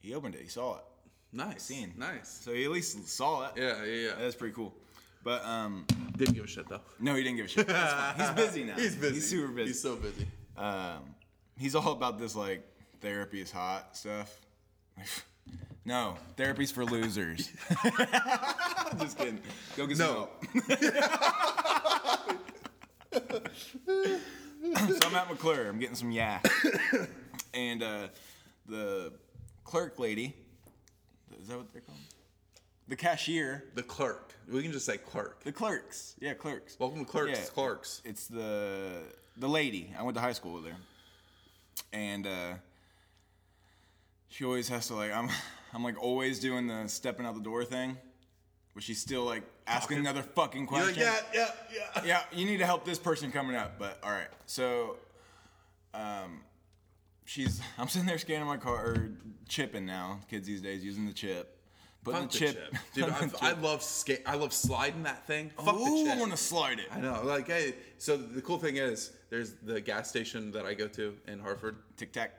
He opened it. He saw it. Nice. Seen. Nice. So he at least saw it. Yeah, yeah, yeah. That's pretty cool. But um, Didn't give a shit though. no, he didn't give a shit. That's fine. He's busy <laughs> now. He's busy. He's super busy. He's so busy. um, he's all about this like therapy is hot stuff. <laughs> no, therapy's for losers. <laughs> Just kidding. Go get some No. help. <laughs> so I'm at McClure. I'm getting some yak, and uh, the clerk lady. Is that what they're called? The cashier. The clerk. We can just say clerk. The clerks. Yeah, clerks. Welcome to clerks. Yeah. Clerks. It's the the lady. I went to high school with her, and uh, she always has to like I'm I'm like always doing the stepping out the door thing, but she's still like asking another fucking You're question. like, yeah, yeah, yeah. yeah, you need to help this person coming up. But all right, so um, she's <laughs> I'm sitting there scanning my car or chipping now. Kids these days using the chip, putting Fuck the the chip. chip. <laughs> Dude, the I, I love skate. I love sliding that thing. Fuck Ooh, the I want to slide it. I know. Like, hey, so the cool thing is, there's the gas station that I go to in Hartford. Tic tac.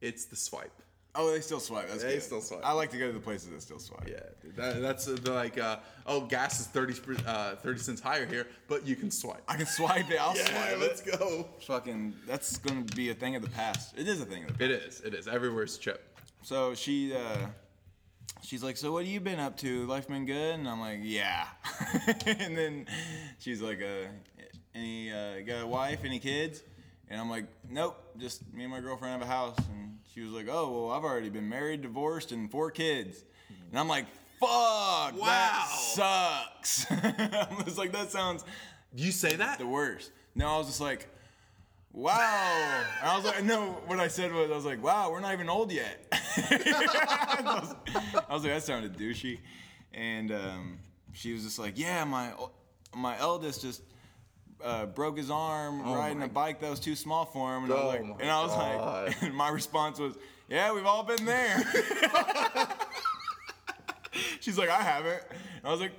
It's the swipe. Oh, they still swipe. That's They good. still swipe. I like to go to the places that still swipe. Yeah, dude, that, that's uh, the, like, uh, oh, gas is 30, uh, 30 cents higher here, but you can swipe. I can swipe it. I'll swipe let's it. go. Fucking, that's gonna be a thing of the past. It is a thing of the past. It is. It is. Everywhere's chip. So she, uh, she's like, "So what have you been up to? Life been good?" And I'm like, "Yeah." <laughs> and then she's like, uh, "Any uh, got a wife? Any kids?" And I'm like, "Nope, just me and my girlfriend have a house." And she was like, "Oh, well, I've already been married, divorced, and four kids." And I'm like, "Fuck, Wow. that sucks." <laughs> I was like, "That sounds You say that? the worst." No, I was just like. Wow. And I was like, no, what I said was, I was like, wow, we're not even old yet. I, was, <laughs> I was like, that sounded douchey. And um, she was just like, yeah, my my eldest just uh, broke his arm riding a bike that was too small for him. And I Oh was like, my and I was God. like, <laughs> and my response was, yeah, we've all been there. <laughs> She's like, I haven't. And I was like,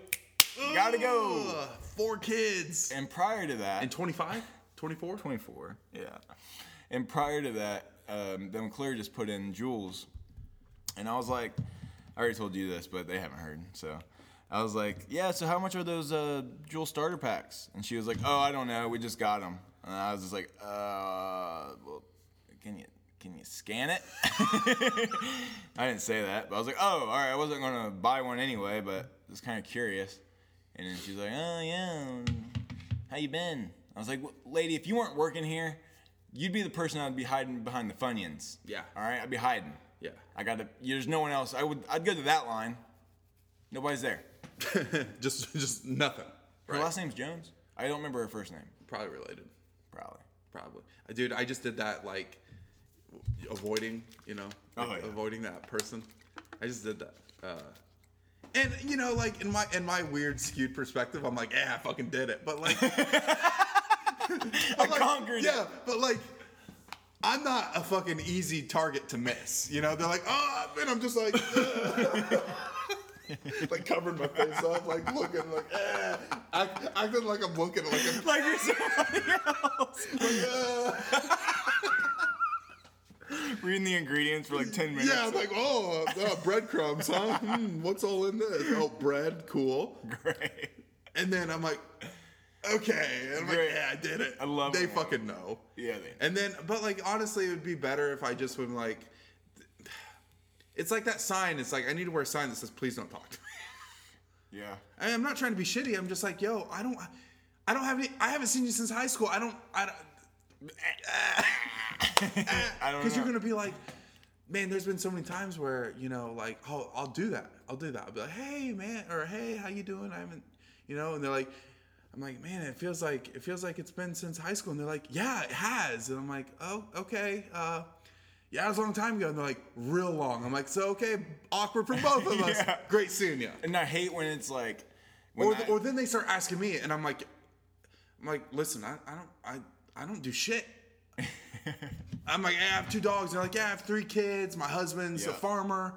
gotta go. Four kids. And prior to that, And 25? 24? 24. Yeah. And prior to that, um, Claire just put in Juuls. And I was like, I already told you this, but they haven't heard. So I was like, yeah, so how much are those uh, Juuls starter packs? And she was like, oh, I don't know. We just got them. And I was just like, uh, well, can you. Can you scan it? <laughs> I didn't say that, but I was like, oh, all right. I wasn't gonna buy one anyway, but just kind of curious. And then she's like, oh yeah, how you been? I was like, "Well, lady, if you weren't working here, you'd be the person I'd be hiding behind the Funyuns. Yeah. All right, I'd be hiding. Yeah. I got to. There's no one else. I would. I'd go to that line. Nobody's there. <laughs> just just nothing. Her Right. last name's Jones. I don't remember her first name. Probably related. Probably. Probably. Dude, I just did that like avoiding, you know, Oh, like, yeah. avoiding that person. I just did that. Uh, and you know, like in my in my weird skewed perspective, I'm like, yeah, I fucking did it. But like, <laughs> <laughs> I like, conquered yeah, it. but like, I'm not a fucking easy target to miss. You know, they're like, oh, and I'm just like. <laughs> like covering my face up, like looking like, eh, act, acting like I'm looking like I'm Like you're somebody else. <laughs> like, uh. <laughs> Reading the ingredients for like ten minutes. Yeah, I'm like, oh, uh, breadcrumbs, huh? Hmm, what's all in this? Oh, bread, cool. Great. And then I'm like, okay. And I'm like, yeah, I did it. I love They it. fucking know. Yeah, they. And then, but like, honestly, it would be better if I just would like. It's like that sign. It's like I need to wear a sign that says, "Please don't talk to me." <laughs> Yeah. I- I'm not trying to be shitty. I'm just like, yo, I don't, I don't have any. I haven't seen you since high school. I don't, I don't. <laughs> I don't Because you're gonna be like, man, there's been so many times where you know, like, oh, I'll do that. I'll do that. I'll be like, hey, man, or hey, how you doing? I haven't, you know, and they're like, I'm like, man, it feels like it feels like it's been since high school, and they're like, yeah, it has, and I'm like, oh, okay, uh. Yeah, it was a long time ago. And they're like, real long. I'm like, so okay, awkward for both of <laughs> us. Yeah. Great seeing you. And I hate when it's like. When Or, I- or then they start asking me, and I'm like, I'm like, listen, I, I don't, I, I don't do shit. <laughs> I'm like, I have two dogs. They're like, yeah, I have three kids. My husband's a farmer.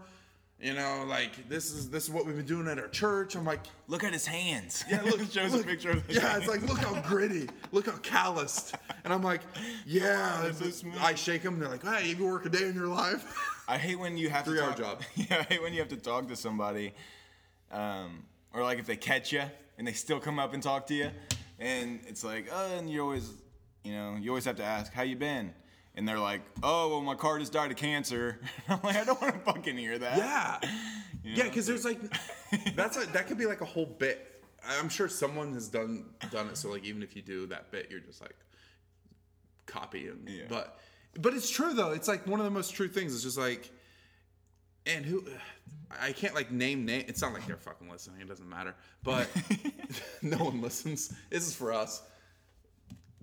You know, like this is this is what we've been doing at our church. I'm like, Look at his hands. yeah, look, <laughs> shows look. a picture of his yeah, hands. it's like look how gritty, look how calloused. And I'm like, yeah. <laughs> I shake them. They're like, hey, you work a day in your life? <laughs> I hate when you have to Three-hour talk, job. Yeah, I hate when you have to talk to somebody, um, or like if they catch you and they still come up and talk to you, and it's like, oh, and you always, you know, you always have to ask, how you been? And they're like, oh, well, my car just died of cancer. <laughs> I'm like, I don't want to fucking hear that. Yeah. You Yeah, because there's like that's like that could be like a whole bit. I'm sure someone has done done it. So like even if you do that bit, you're just like copying. Yeah. but but it's true though. It's like one of the most true things. It's just like and who I can't like name name. It's not like they're fucking listening. It doesn't matter. But <laughs> <laughs> no one listens. This is for us.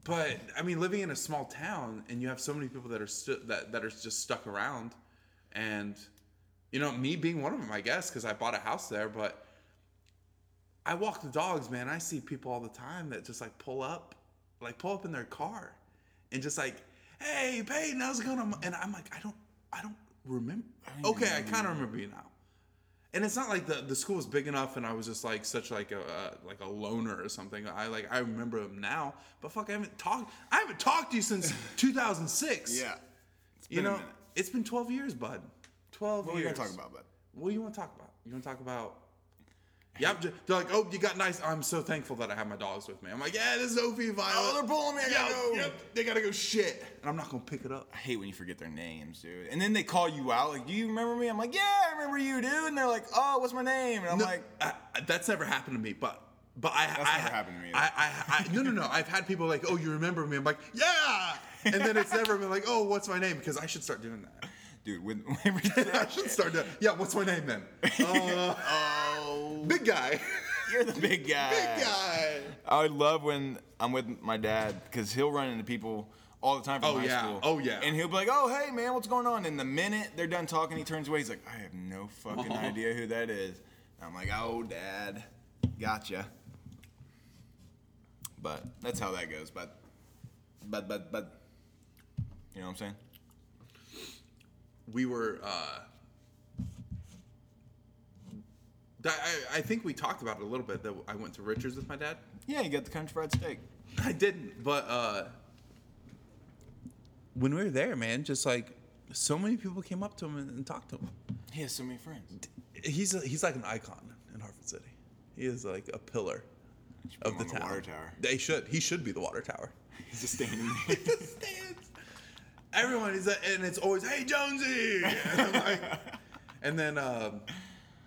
But I mean, living in a small town and you have so many people that are stu- that that are just stuck around, and you know me being one of them, I guess, because I bought a house there. But I walk the dogs, man. I see people all the time that just like pull up, like pull up in their car, and just like, hey, Peyton, how's it going? And I'm like, I don't, I don't remember. don't okay, I kind of remember you now. And it's not like the the school was big enough, and I was just like such like a uh, like a loner or something. I like I remember them now, but fuck, I haven't talked. I haven't talked to you since <laughs> 2006. Yeah. You know, it's been 12 years, bud. 12 What are we years. gonna talk about, bud? What do you want to talk about? You want to talk about? Yeah, they're like, oh, you got nice. I'm so thankful that I have my dogs with me. I'm like, yeah, this is Opie and Violet. Oh, they're pulling me. I Yeah, gotta go. yep, they gotta go shit, and I'm not gonna pick it up. I hate when you forget their names, dude. And then they call you out, like, "Do you remember me?" I'm like, "Yeah, I remember you, dude." And they're like, "Oh, what's my name?" And I'm No, like, I, I- that's never happened to me, but but I That's I, never happened to me I, I, I no no no. I've had people like, oh, you remember me? I'm like, yeah, and then it's never been like, oh, what's my name? Because I should start doing that. "Dude, when, <laughs> whenever you I should start doing. Yeah, what's my name then? <laughs> Uh, oh, big guy. you're the big <laughs> guy." Big guy. I love when I'm with my dad because he'll run into people all the time from Oh, high yeah. school. Oh, yeah. And he'll be like, "Oh, hey, man, what's going on?" And the minute they're done talking, he turns away. He's like, "I have no fucking Uh-huh. idea who that is." And I'm like, "Oh, dad, gotcha." But that's how that goes. But, but, but, but, you know what I'm saying? We were uh I, I think we talked about it a little bit that I went to Richards with my dad. Yeah, you got the country fried steak. <laughs> I didn't, but uh when we were there, man, just like so many people came up to him and, and talked to him. He has so many friends. He's a, he's like an icon in Hartford City. He is like a pillar of the him the town. water tower. They should. He should be the water tower. <laughs> He's just standing <laughs> He there. just stands. Everyone is, and it's always, "Hey Jonesy," <laughs> and, like, <laughs> and then, um,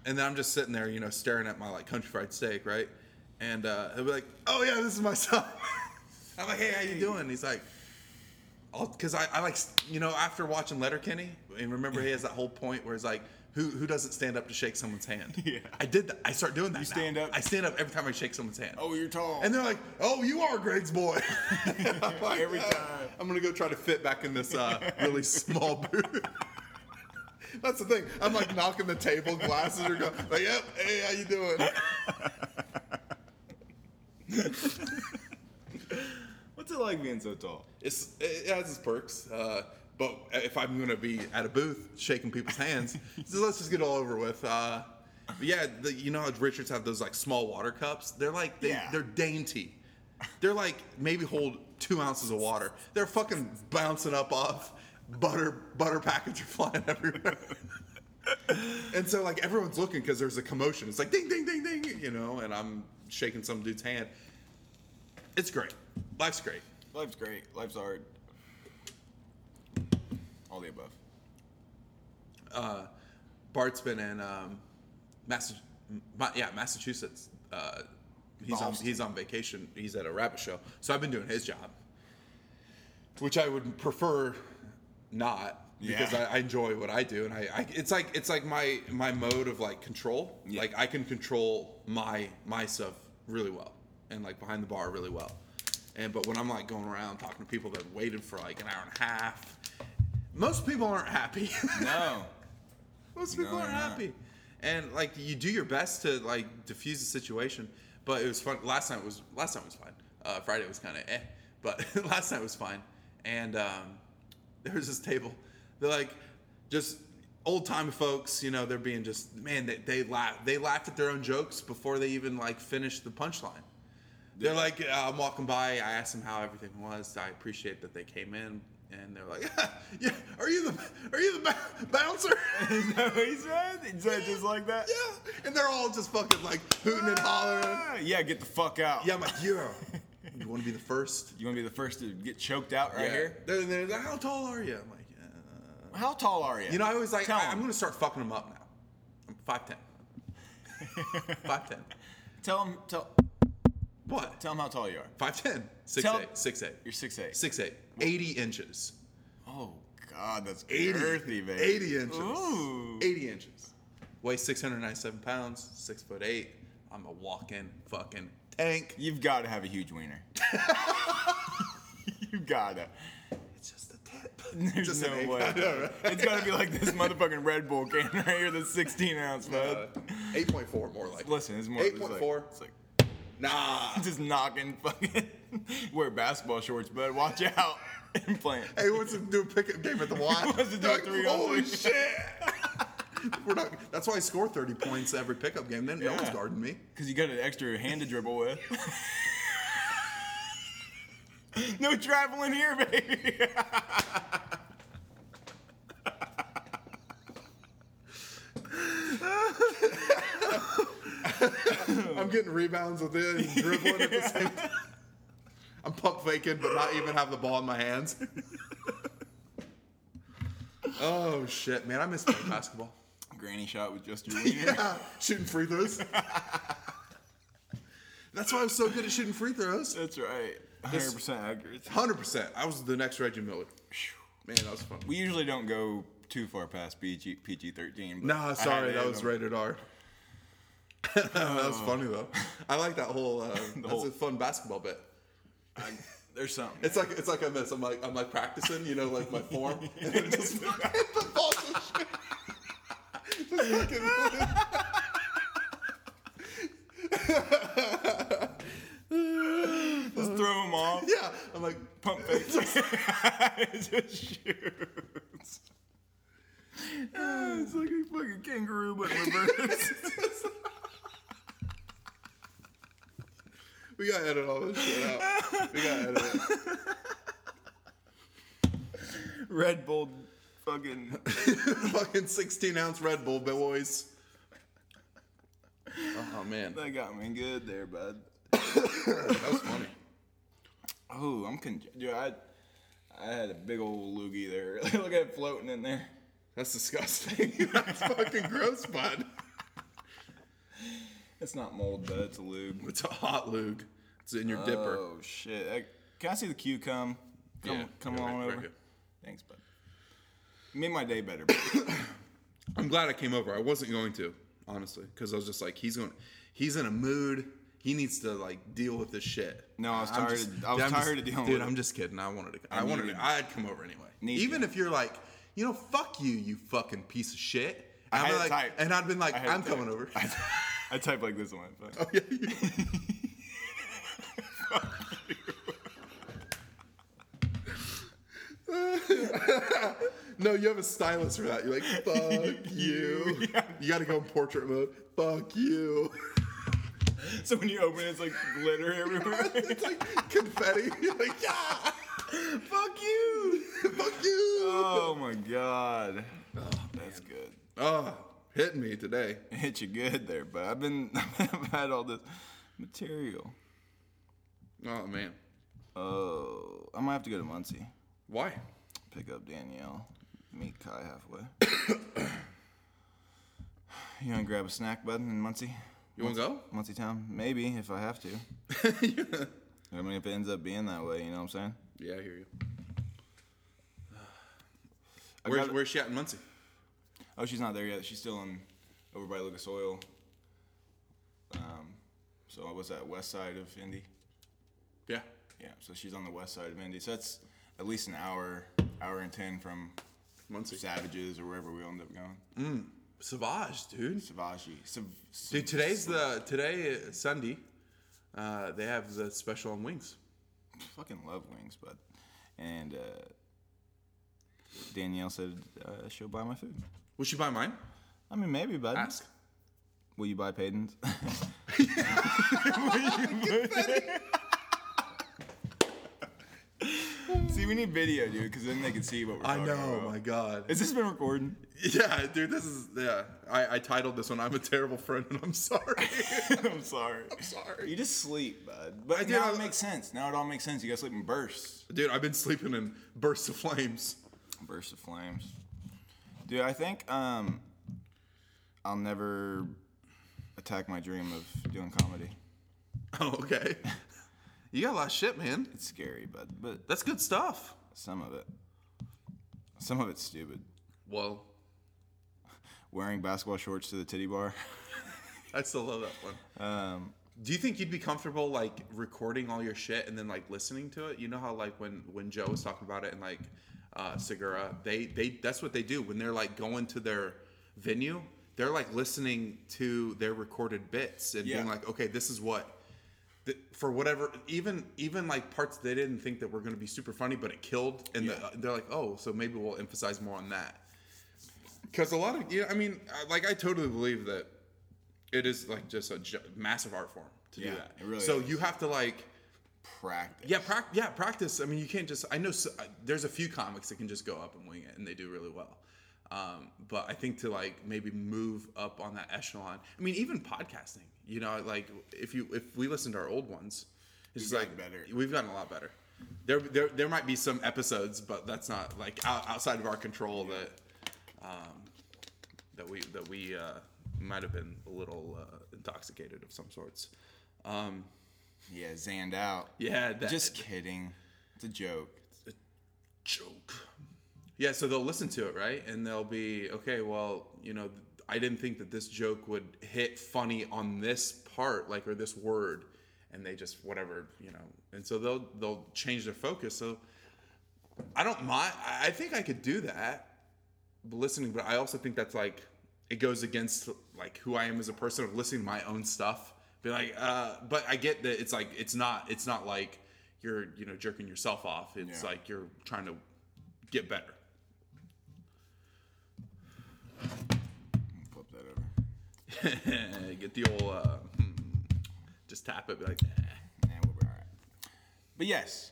and then I'm just sitting there, you know, staring at my like country fried steak, right? And uh, he'll be like, "Oh yeah, this is my son." <laughs> I'm like, "Hey, how you doing?" He's like, "Because I, I like, you know, after watching Letterkenny, and remember he has that whole point where it's like." Who, who doesn't stand up to shake someone's hand? <laughs> Yeah. I did that. I start doing that. You now. stand up? I stand up every time I shake someone's hand. oh, you're tall. And they're like, "Oh, you are Greg's boy." <laughs> Like, Every "Uh, time. I'm gonna go try to fit back in this uh, really small booth. <laughs> That's the thing. I'm like knocking the table, glasses are going. Like, yep. Hey, how you doing? What's it like being so tall? It's it has its perks. Uh, but if I'm gonna be at a booth shaking people's hands, <laughs> so let's just get it all over with. Uh, but yeah, the, you know how Richards have those like small water cups? They're like they, Yeah. they're dainty. They're like maybe hold two ounces of water. They're fucking bouncing up off butter butter packets are <laughs> flying everywhere. <laughs> and so like everyone's looking because there's a commotion. It's like ding ding ding ding, you know, and I'm shaking some dude's hand. It's great. Life's great. Life's great. Life's hard. All the above. uh, Bart's been in um, Massa- Ma- yeah, Massachusetts. Uh, he's on he's on vacation. He's at a rabbit show, so I've been doing his job, which I would prefer not because Yeah. I, I enjoy what I do, and I, I it's like it's like my my mode of like control. Yeah. Like I can control my my stuff really well, and like behind the bar really well. And but when I'm like going around talking to people that waited for like an hour and a half, most people aren't happy. <laughs> No. Most people No, aren't they're not. happy, and like you do your best to like diffuse the situation. But it was fun. Last night was last night was fine. Uh, Friday was kind of eh, but <laughs> last night was fine. And um, there was this table. They're like just old time folks. You know, they're being just man. They they laugh. They laughed at their own jokes before they even like finished the punchline. They're like, uh, I'm walking by. I asked them how everything was. I appreciate that they came in, and they're like, <laughs> "Yeah, are you the are you the bouncer?" <laughs> Is that what he said? He said just like that? Yeah, and they're all just fucking like hooting and hollering. Ah, Yeah, get the fuck out. Yeah, I'm like, yeah. <laughs> You want to be the first? You want to be the first to get choked out right here? They're, they're like, how tall are you? I'm like, uh, How tall are you? you know, I was like, Tell I'm gonna start fucking them up now. I'm five ten. Five ten. Tell them. tell, What? tell them how tall you are. Five ten. Six Tell- eight. Six eight. You're 6'8". Six eight. Eighty inches. Oh, God, that's 80, girthy, baby. 80 inches. Ooh. 80 inches. Weigh 697 pounds, six foot eight. I'm a walking fucking tank. You've got to have a huge wiener. <laughs> you gotta. It's just a tip. <laughs> There's Just no way. Know, right? It's gotta be like this motherfucking Red Bull can right here, the 16 ounce, bud. Uh, 8.4 more like. Listen, it's more. it's like- 8.4. It's like Nah. <laughs> just knocking fucking. <laughs> Wear basketball shorts, bud. Watch out. <laughs> and playing. Hey, what's the do pickup game at the <laughs> Y? what's the do like, three Holy three. shit! We're not, that's why I score 30 points every pickup game. Then yeah. no one's guarding me. Because you got an extra hand to dribble with. no traveling here, baby. I'm getting rebounds within, dribbling yeah. at the same time. I'm pump faking, but not even have the ball in my hands. oh shit, man! I miss playing basketball. Granny shot with just your <laughs> wiener. Yeah, shooting free throws. That's why I was so good at shooting free throws. That's right. 100% accurate. Hundred percent. I was the next Reggie Miller. Man, that was fun. We usually don't go too far past PG PG 13. Nah, sorry, <laughs> that was rated R. that was funny though. I like that whole. Uh, <laughs> that's whole- a fun basketball bit. There's something. It's like it's like I miss. I'm like I'm like practicing, you know, like my form, <laughs> and it just the balls and shit. Just fucking- Just throw them off. <laughs> yeah, I'm like Pump <laughs> fake. just shoots. It's like a fucking kangaroo, but reverse. <laughs> we gotta edit all this shit out. We gotta edit it. <laughs> Red Bull fucking. <laughs> fucking 16 ounce Red Bull, boys. Oh man, That got me good there, bud. that was funny. Oh, I'm con. Dude, I, I had a big old loogie there. Look at it floating in there. That's disgusting. That's fucking gross, bud. It's not mold, but it's a lube. <laughs> It's a hot lug. It's in your dipper. Oh shit! I, can I see the cue come? Come, Yeah, come yeah, on right- over. here. Thanks, bud. Made my day better. bud. <coughs> I'm glad I came over. I wasn't going to, honestly, because I was just like, he's going, he's in a mood. He needs to like deal with this shit. No, I was I'm tired of- I was I'm tired of dealing Dude, with it. I'm just kidding. I wanted to. I, I wanted. needed- To, I'd come over anyway. Need Even to. if you're like, you know, fuck you, you fucking piece of shit. I I'd be like, and I'd been like, I had I'm coming over. <laughs> I, type like this on my phone. Oh, yeah, yeah. <laughs> no, you have a stylus for that. You're like, fuck <laughs> you. You got to go in portrait mode. Fuck you. <laughs> So when you open it, it's like glitter everywhere. it's like confetti. You're like, yeah. Fuck you. Fuck you. oh my god. Oh, That's good. Oh, hitting me today. <laughs> It hit you good there, but I've been <laughs> I've had all this material. Oh man. Oh, I might have to go to Muncie. Why? Pick up Danielle. Meet Kai halfway. you wanna grab a snack, bud, in Muncie? You want to go? Muncie town? Maybe if I have to. <laughs> I mean, if it ends up being that way, you know what I'm saying? Yeah, I hear you. I Where's, got- where's she at in Muncie? Oh, she's not there yet. She's still in over by Lucas Oil. Um, so what's that? West side of Indy. Yeah. Yeah. So she's on the west side of Indy. So that's at least an hour, hour and ten from Muncie. Savages or wherever we end up going. Savage, dude. Savaji. Sav- Dude, today's the today Sunday. Uh, they have the special on wings. fucking love wings, but And uh, Danielle said uh, she'll buy my food. Will she buy mine? I mean, maybe, bud. Ask. Will you buy Peyton's? <laughs> see, we need video, dude, because then they can see what we're I talking know. about. My God. Has this been recording? Yeah, dude. This is yeah. I, I titled this one. I'm a terrible friend, and I'm sorry. <laughs> I'm sorry. <laughs> I'm sorry. You just sleep, bud. But I do, now I- it uh, makes sense. Now it all makes sense. You gotta sleep in bursts. Dude, I've been sleeping in bursts of flames. Bursts of flames. Dude, I think um, I'll never attack my dream of doing comedy. <laughs> Oh, okay. You got a lot of shit, man. It's scary, but But That's good stuff. some of it, some of it's stupid. Well, Wearing basketball shorts to the titty bar. <laughs> I still love that one. Um, Do you think you'd be comfortable like recording all your shit and then like listening to it? You know how like when when Joe was talking about it and like uh, Segura, they they that's what they do when they're like going to their venue. They're like listening to their recorded bits and being like, okay, this is what. th- For whatever, even even like parts they didn't think that were going to be super funny, but it killed, and Yeah. the, they're like, oh, so maybe we'll emphasize more on that. Because a lot of, yeah, I mean, like I totally believe that it is like just a massive art form to Yeah, do that. really so is. you have to like, practice. yeah, prac- yeah, practice. I mean, you can't just. I know s there's a few comics that can just go up and wing it, and they do really well. Um, but I think to like maybe move up on that echelon. I mean, even podcasting. You know, like if you if we listen to our old ones, it's just like better. We've gotten a lot better. There, there, there might be some episodes, but that's not like out, outside of our control that um, that we that we uh, might have been a little uh, intoxicated of some sorts. Um, Yeah, zanned out. yeah, that, Just kidding. It's a joke. It's a joke. Yeah, so they'll listen to it, right? And they'll be, okay, well, you know, I didn't think that this joke would hit funny on this part, like or this word, and they just whatever, you know. And so they'll they'll change their focus. So I don't mind. I I think I could do that, listening, but I also think that's like it goes against like who I am as a person of listening to my own stuff. Be like, uh, but I get that it's like it's not it's not like you're you know jerking yourself off. It's Yeah. like you're trying to get better. Flip that over. <laughs> get the old uh, hmm, just tap it, be like. Yeah, we'll be all right. But. Yes.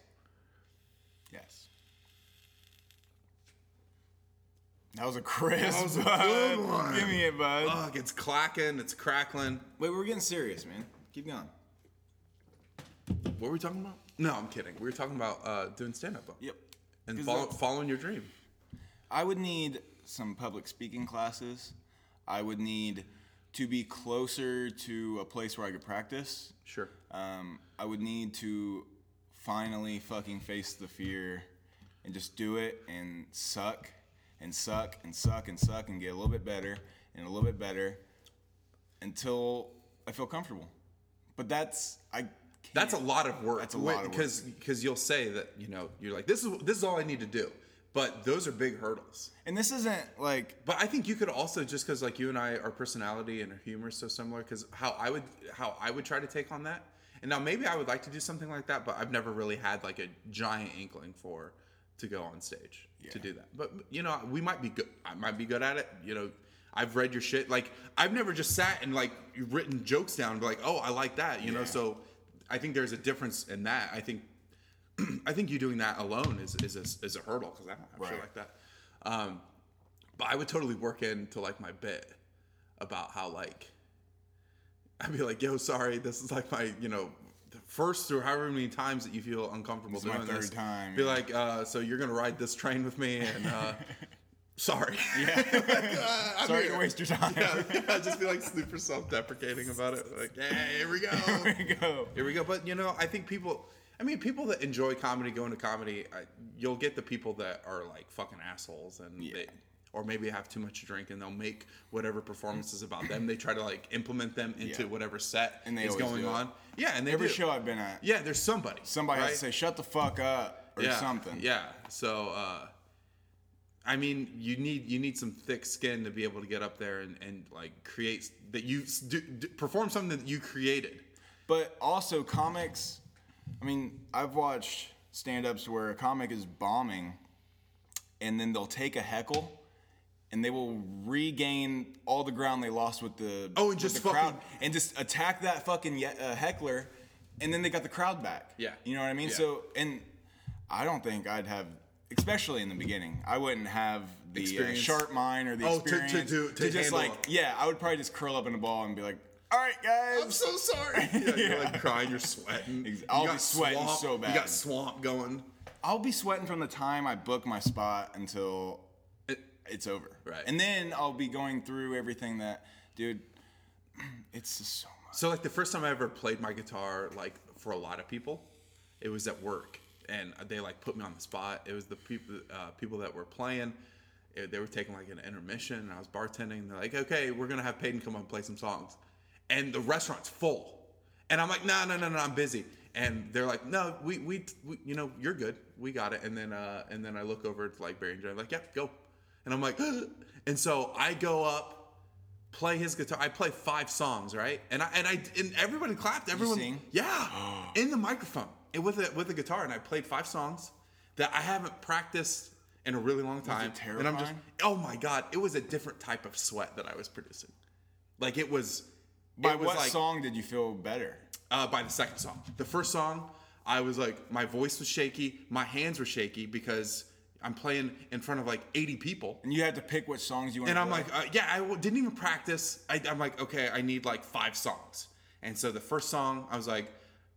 That was a crisp. That was a good one. Give me it, bud. Ugh, it's clacking, it's crackling. Wait, we're getting serious, man. Keep going. What were we talking about? No, I'm kidding. We were talking about uh, doing stand up Yep. and 'Cause follow, following your dream. I would need some public speaking classes. I would need to be closer to a place where I could practice. Sure. Um, I would need to finally fucking face the fear and just do it and suck and suck and suck and suck and get a little bit better and a little bit better until I feel comfortable. But that's I. Can't. That's a lot of work. That's a lot of work. because because you'll say that you know you're like this is this is all I need to do, but those are big hurdles. And this isn't like But I think you could also just because like you and I, our personality and our humor is so similar. Because how I would how I would try to take on that, and now maybe I would like to do something like that, but I've never really had like a giant inkling for to go on stage to do that. But you know, we might be good. I might be good at it. You know, I've read your shit. Like I've never just sat and like written jokes down, like, oh, I like that. You know, so I think there's a difference in that. I think <clears throat> I think you doing that alone is is a, is a hurdle because I don't have shit like that. Um, but I would totally work into like my bit about how like I'd be like, "Yo, sorry, this is like my you know first or however many times that you feel uncomfortable This is my third this." time, Be yeah. like, uh, "So you're gonna ride this train with me?" And uh, <laughs> sorry, yeah. <laughs> Uh, I'm Sorry here. to waste your time. <laughs> Yeah, yeah, just be like super self-deprecating about it. Like, "Hey, here we go." There we go. Here we go. But you know, I think people. I mean, people that enjoy comedy, going to comedy, I, you'll get the people that are like fucking assholes, and Yeah. they, or maybe have too much to drink, and they'll make whatever performances about them. They try to like implement them into Yeah. whatever set And they is going on. Yeah, and they Every do. show I've been at, Yeah, there's somebody. somebody right? has to say, "Shut the fuck up" or yeah, something. Yeah. So, uh, I mean, you need you need some thick skin to be able to get up there and, and like create that you do, do, perform something that you created. But also comics. I mean, I've watched stand-ups where a comic is bombing, and then they'll take a heckle, and they will regain all the ground they lost with the Oh, and just the crowd, fucking- and just attack that fucking ye- uh, heckler, and then they got the crowd back. Yeah. you know what I mean. Yeah. So, and I don't think I'd have. Especially in the beginning, I wouldn't have the uh, sharp mind or the Oh, to- to experience do- to just like it. yeah. I would probably just curl up in a ball and be like, "All right, guys, I'm so sorry. <laughs> Yeah, You're like crying, you're sweating. Ex- I'll got be sweating swamp, so bad. You got swamp going. I'll be sweating from the time I book my spot until It- it's over. Right. And then I'll be going through everything that, dude, <clears throat> it's just so much. So like the first time I ever played my guitar, like for a lot of people, it was at work, and they like put me on the spot. It was the people uh, people that were playing. eh, They were taking like an intermission, and I was bartending. They're like, "Okay, we're gonna have Peyton come on and play some songs," and the restaurant's full, and I'm like, "No, no, no, no, I'm busy." And they're like, "No, we, we, we you know, you're good. We got it." And then, uh, and then I look over to like Barry and Joe, like, "Yep, go," and I'm like, <gasps> and so I go up play his guitar. I play five songs, right? And I and I and everybody clapped. Everyone, sing? yeah, <gasps> in the microphone and with a with a guitar. And I played five songs that I haven't practiced in a really long time. And I'm just, oh my god, it was a different type of sweat that I was producing. Like it was. By it was what like, song did you feel better? uh, by the second song. The first song, I was like, my voice was shaky, my hands were shaky because I'm playing in front of like 80 people. And you had to pick what songs you want And I'm play. like, uh, yeah, I w- didn't even practice. I, I'm like, okay, I need like five songs. And so the first song, I was like,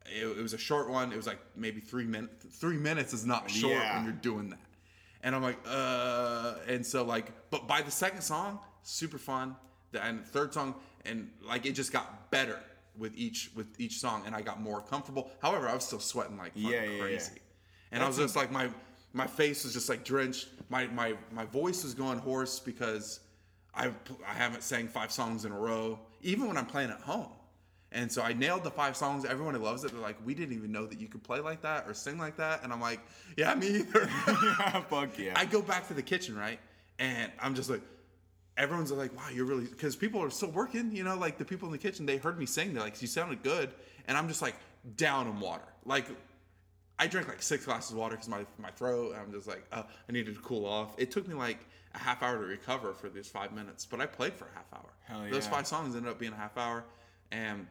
it, it was a short one. It was like maybe three minutes. Three minutes is not short Yeah. when you're doing that. And I'm like, uh, and so like, but by the second song, super fun. The, and the third song, and like it just got better with each with each song, and I got more comfortable. However, I was still sweating like fucking Yeah, yeah, yeah. crazy. And I was just like my my face was just like drenched. My my my voice was going hoarse because I I haven't sang five songs in a row, even when I'm playing at home. And so I nailed the five songs. Everyone loves it. They're like, we didn't even know that you could play like that or sing like that. And I'm like, yeah, me either. <laughs> yeah, Fuck yeah. I go back to the kitchen, right? And I'm just like, everyone's like, wow, you're really, because people are still working, you know, like the people in the kitchen, they heard me sing. They're like, you sounded good. And I'm just like down in water. Like, I drank like six glasses of water because my, my throat, I'm just like, uh, I needed to cool off. It took me like a half hour to recover for these five minutes, but I played for a half hour. Hell Those five songs ended up being a half hour. And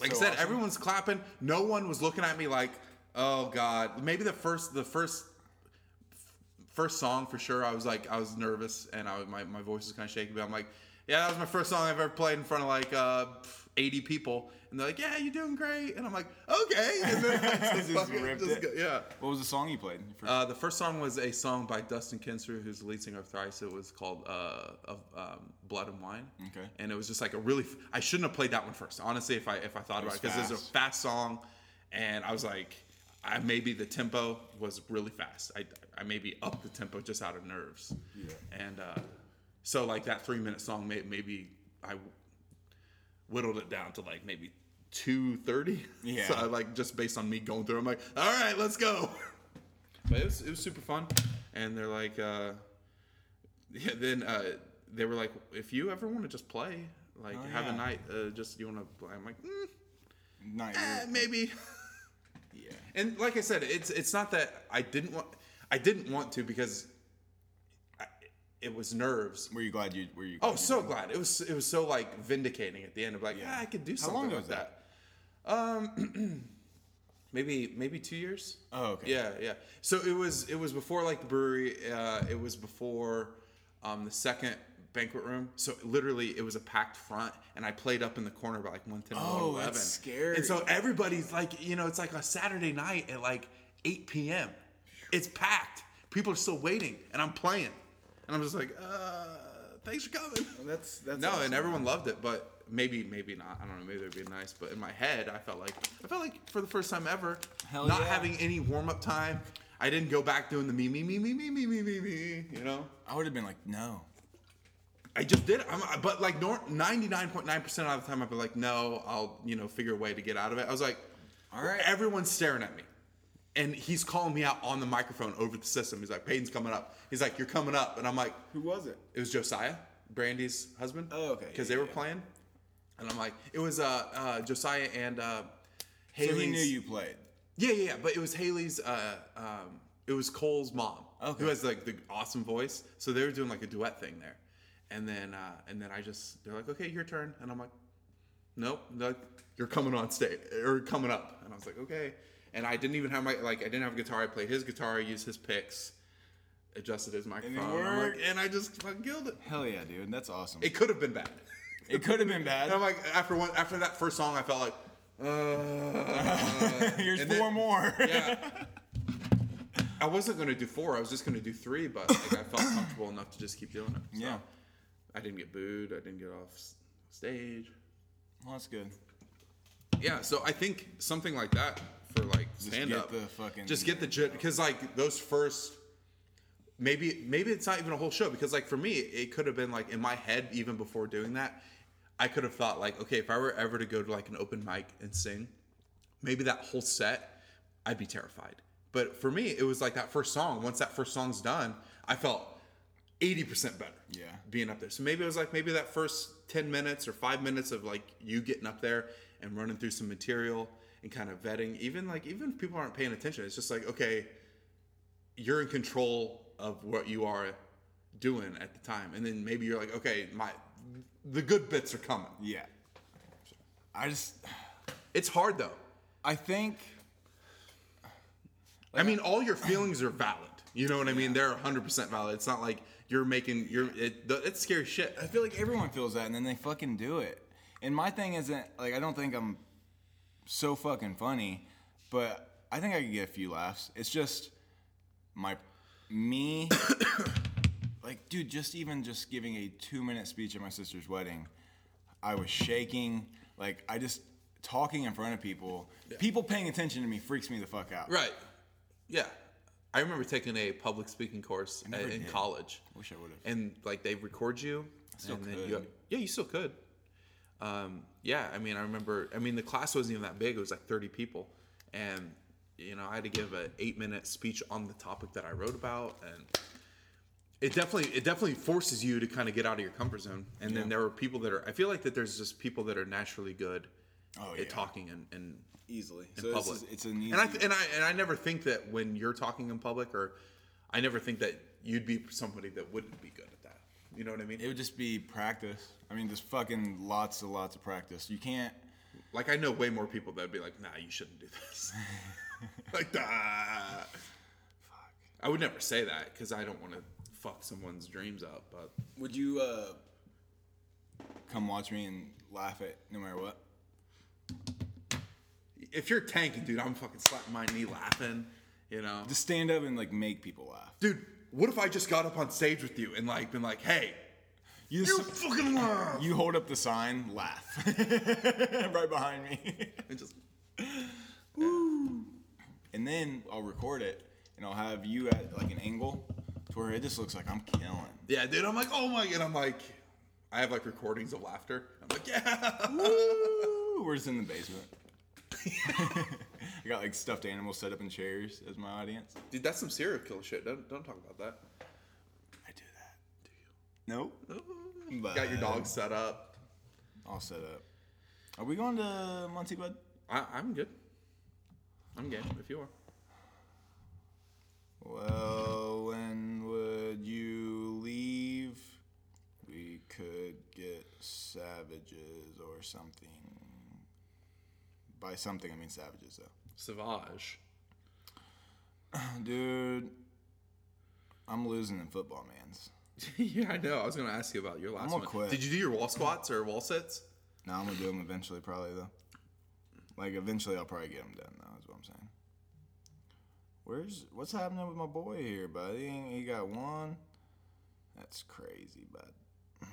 like So I said, awesome. everyone's clapping. No one was looking at me like, oh God. Maybe the first, the first first song for sure i was like i was nervous and i my, my voice was kind of shaky but i'm like yeah that was my first song i've ever played in front of like uh 80 people and they're like yeah you're doing great and i'm like okay and then <laughs> <laughs> Just fucking- just go- yeah what was the song you played? For- uh, the first song was a song by Dustin Kensrue, who's the lead singer of Thrice. It was called uh, of, um, "Blood and Wine." Okay. And it was just like a really. F- I shouldn't have played that one first, honestly. If I if I thought It about it, because it's a fast. fast song, and I was like, I maybe the tempo was really fast. I I maybe upped the tempo just out of nerves. Yeah. And uh, so like that three minute song, may, maybe I whittled it down to like maybe two thirty. Yeah. So I, like just based on me going through, I'm like, all right, let's go. But it was it was super fun, and they're like, uh, yeah. Then uh, they were like, if you ever want to just play, like Oh, have yeah. a night, uh, just you want to play. I'm like, mm, Not eh, maybe. yeah. And like I said, it's it's not that I didn't want I didn't want to because it was nerves. Were you glad you? Were you? Oh, so glad it was it was so like vindicating at the end of like yeah, Yeah. I could do How something long ago like was that. Um, <clears throat> maybe maybe two years. Oh, okay. Yeah, yeah. So it was it was before like the brewery. Uh, it was before um, the second banquet room. So literally, it was a packed front, and I played up in the corner by like one ten Oh, one eleven. that's scary. And so everybody's like, you know, it's like a Saturday night at like eight p.m. It's packed. People are still waiting, and I'm playing, and I'm just like, uh, thanks for coming. That's that's No, awesome. and everyone loved it, but maybe maybe not. I don't know. Maybe it'd be nice, but in my head, I felt like I felt like for the first time ever, Hell not yeah. having any warm up time. I didn't go back doing the me me me me me me me me me. You know, I would have been like, no. I just did it. I'm, but like ninety nine point nine percent of the time, I'd be like, no, I'll you know figure a way to get out of it. I was like, All right. everyone's staring at me. And he's calling me out on the microphone over the system. He's like, Peyton's coming up. He's like, you're coming up. And I'm like, Who was it? it was Josiah, Brandy's husband. Oh, okay. Because Yeah, they were yeah. playing, and I'm like, it was uh, uh, Josiah and uh, So he knew you played. Yeah, yeah, yeah. But it was Haley's. Uh, um, it was Cole's mom, Okay. who has like the awesome voice. So they were doing like a duet thing there, and then uh, and then I just they're like, okay, your turn, and I'm like, nope, like, you're coming on stage or coming up, and I was like, okay. And I didn't even have my like I didn't have a guitar. I played his guitar. I used his picks, adjusted his microphone, I'm like- worked. and I just fucking killed it. Hell yeah, dude. That's awesome. It could have been bad. <laughs> It could have been bad. And. I'm like, after one, after that first song, I felt like, uh, <laughs> Here's and four then- more. <laughs> yeah. I wasn't gonna do four. I was just gonna do three, but like, I felt <coughs> comfortable enough to just keep doing it. So Yeah. I didn't get booed. I didn't get off stage. Well, that's good. Yeah. So I think something like that for like Just stand get up. the fucking. just get the because oh. like those first. Maybe maybe it's not even a whole show because like for me it could have been like in my head even before doing that, I could have thought like okay if I were ever to go to like an open mic and sing, maybe that whole set I'd be terrified. But for me it was like that first song. Once that first song's done, I felt eighty percent better. Yeah. being up there. So maybe it was like maybe that first ten minutes or five minutes of like you getting up there and running through some material and kind of vetting. Even like even if people aren't paying attention, it's just like okay, you're in control of what you are doing at the time, and then maybe you're like okay, my the good bits are coming. Yeah. I just. It's hard though. I think. I mean, all your feelings are valid. You know what I mean? They're 100% valid. It's not like you're making you're it, it's scary shit. I feel like everyone feels that, and then they fucking do it. And my thing isn't like I don't think I'm so fucking funny, but I think I could get a few laughs. It's just my me, <coughs> like, dude, just even just giving a two minute speech at my sister's wedding, I was shaking. Like, I just talking in front of people, people paying attention to me freaks me the fuck out. Right. Yeah. I remember taking a public speaking course in did. college. Wish I would've. And like they record you. still and then could. you yeah, you still could. Um, yeah, I mean, I remember. I mean, the class wasn't even that big. It was like thirty people, and you know, I had to give an eight-minute speech on the topic that I wrote about, and it definitely, it definitely forces you to kind of get out of your comfort zone. And then there are people that are. I feel like that there's just people that are naturally good Oh, at yeah. talking and, and Easily. in So public. it's, it's an easy. and I and I and I never think that when you're talking in public, or I never think that you'd be somebody that wouldn't be good. You know what I mean? it would just be practice. I mean, just fucking lots and lots of practice. You can't. Like I know way more people that'd be like, "Nah, you shouldn't do this." <laughs> like that. Fuck. I would never say that because I don't want to fuck someone's dreams up. But Would you uh, come watch me and laugh at no matter what? if you're tanking, dude, I'm fucking slapping my knee laughing. You know, Just stand up and like make people laugh. dude. What if I just got up on stage with you and like been like, "Hey, You, you just, fucking laugh," you hold up the sign, laugh <laughs> right behind me, and just Woo. and then I'll record it and I'll have you at like an angle to where it just looks like I'm killing. yeah, dude. I'm like, oh my, and I'm like, I have like recordings of laughter. I'm like, yeah. Woo! We're just in the basement. <laughs> <laughs> I got like stuffed animals set up in chairs as my audience. Dude, that's some serial killer shit. Don't don't talk about that. I do that. Do you? Nope. But Got your dog set up. all set up. Are we going to Monty bud? I, I'm good. I'm game if you are. Well, when would you leave? We could get savages or something. By something, I mean savages, though. Savage. <sighs> Dude, I'm losing in football, man's. <laughs> yeah, I know. I was gonna ask you about your last gonna one. quit. Did you do your wall squats or wall sits? No, I'm gonna do them eventually, probably though. Like eventually, I'll probably get them done. Though, is what I'm saying. Where's what's happening with my boy here, buddy? He got one. That's crazy, bud.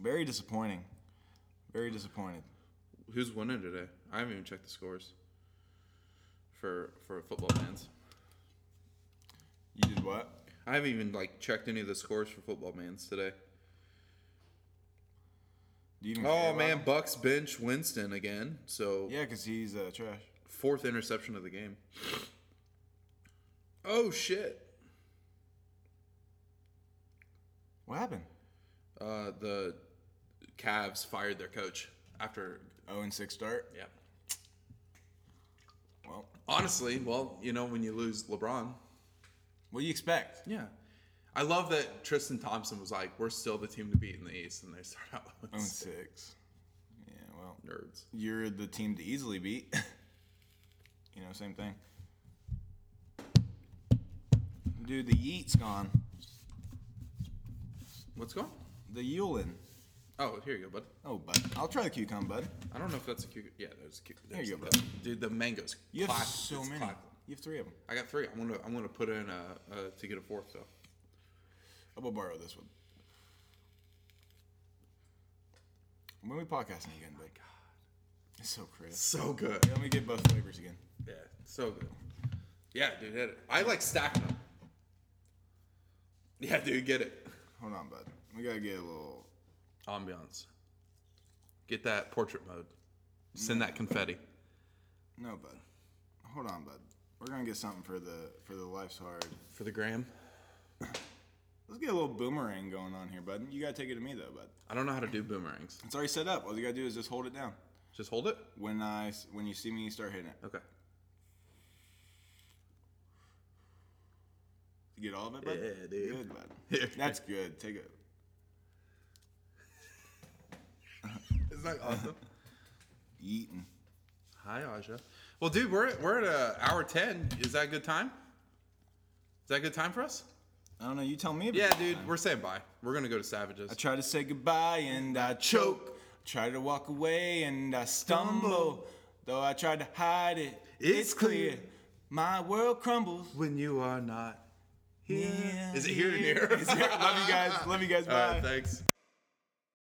Very disappointing. Very disappointed. Who's winning today? I haven't even checked the scores. For for football fans, You did what? I haven't even like checked any of the scores for football fans today. Do you even Oh man, him? Bucs bench Winston again. So Yeah, because he's uh, trash. fourth interception of the game. Oh shit! What happened? Uh, the Cavs fired their coach after. 0 and 6 start. Yeah. Well, Honestly, well, you know when you lose LeBron. what do you expect? Yeah. I love that Tristan Thompson was like, "We're still the team to beat in the East," and they start out 0 with oh and 6. Yeah, well, nerds. you're the team to easily beat. <laughs> you know, same thing. Dude, the yeet's gone. What's going? The Yulin. Oh, here you go, bud. Oh, bud. I'll try the cucumber, bud. I don't know if that's a cucumber. Yeah, there's a cucumber. There you go, the- Dude, the mangoes. You have classic. so It's many. classic. You have three of them. I got three. I'm gonna I'm gonna put in uh, uh to get a fourth though. I'm gonna borrow this one. When are we podcasting again, bud? It's so crisp. So good. Yeah, let me get both flavors again. Yeah, so good. Yeah, dude, hit it. I like stacking them. Yeah, dude, get it. Hold on, bud. We gotta get a little. Ambiance. Get that portrait mode. Send that confetti. No, bud. Hold on, bud. We're gonna get something for the for the life's hard. For the gram. Let's get a little boomerang going on here, bud. You gotta take it to me though, bud. I don't know how to do boomerangs. It's already set up. All you gotta do is just hold it down. Just hold it. When I when you see me you start hitting it, Okay. you get all of it, bud. Yeah, dude. Good, bud. <laughs> That's good. Take it. Isn't that awesome? <laughs> Eating. Hi, Aja. Well, dude, we're at, we're at uh, hour ten. Is that a good time? Is that a good time for us? I don't know. You tell me. About Yeah, dude, we're saying bye. We're gonna go to Savages. I try to say goodbye and I choke. Try to walk away and I stumble. Though I tried to hide it, It's clear. My world crumbles. when you are not here. Yeah, Is it here to here. near? Love you guys. Love you guys. <laughs> All Bye. right, thanks.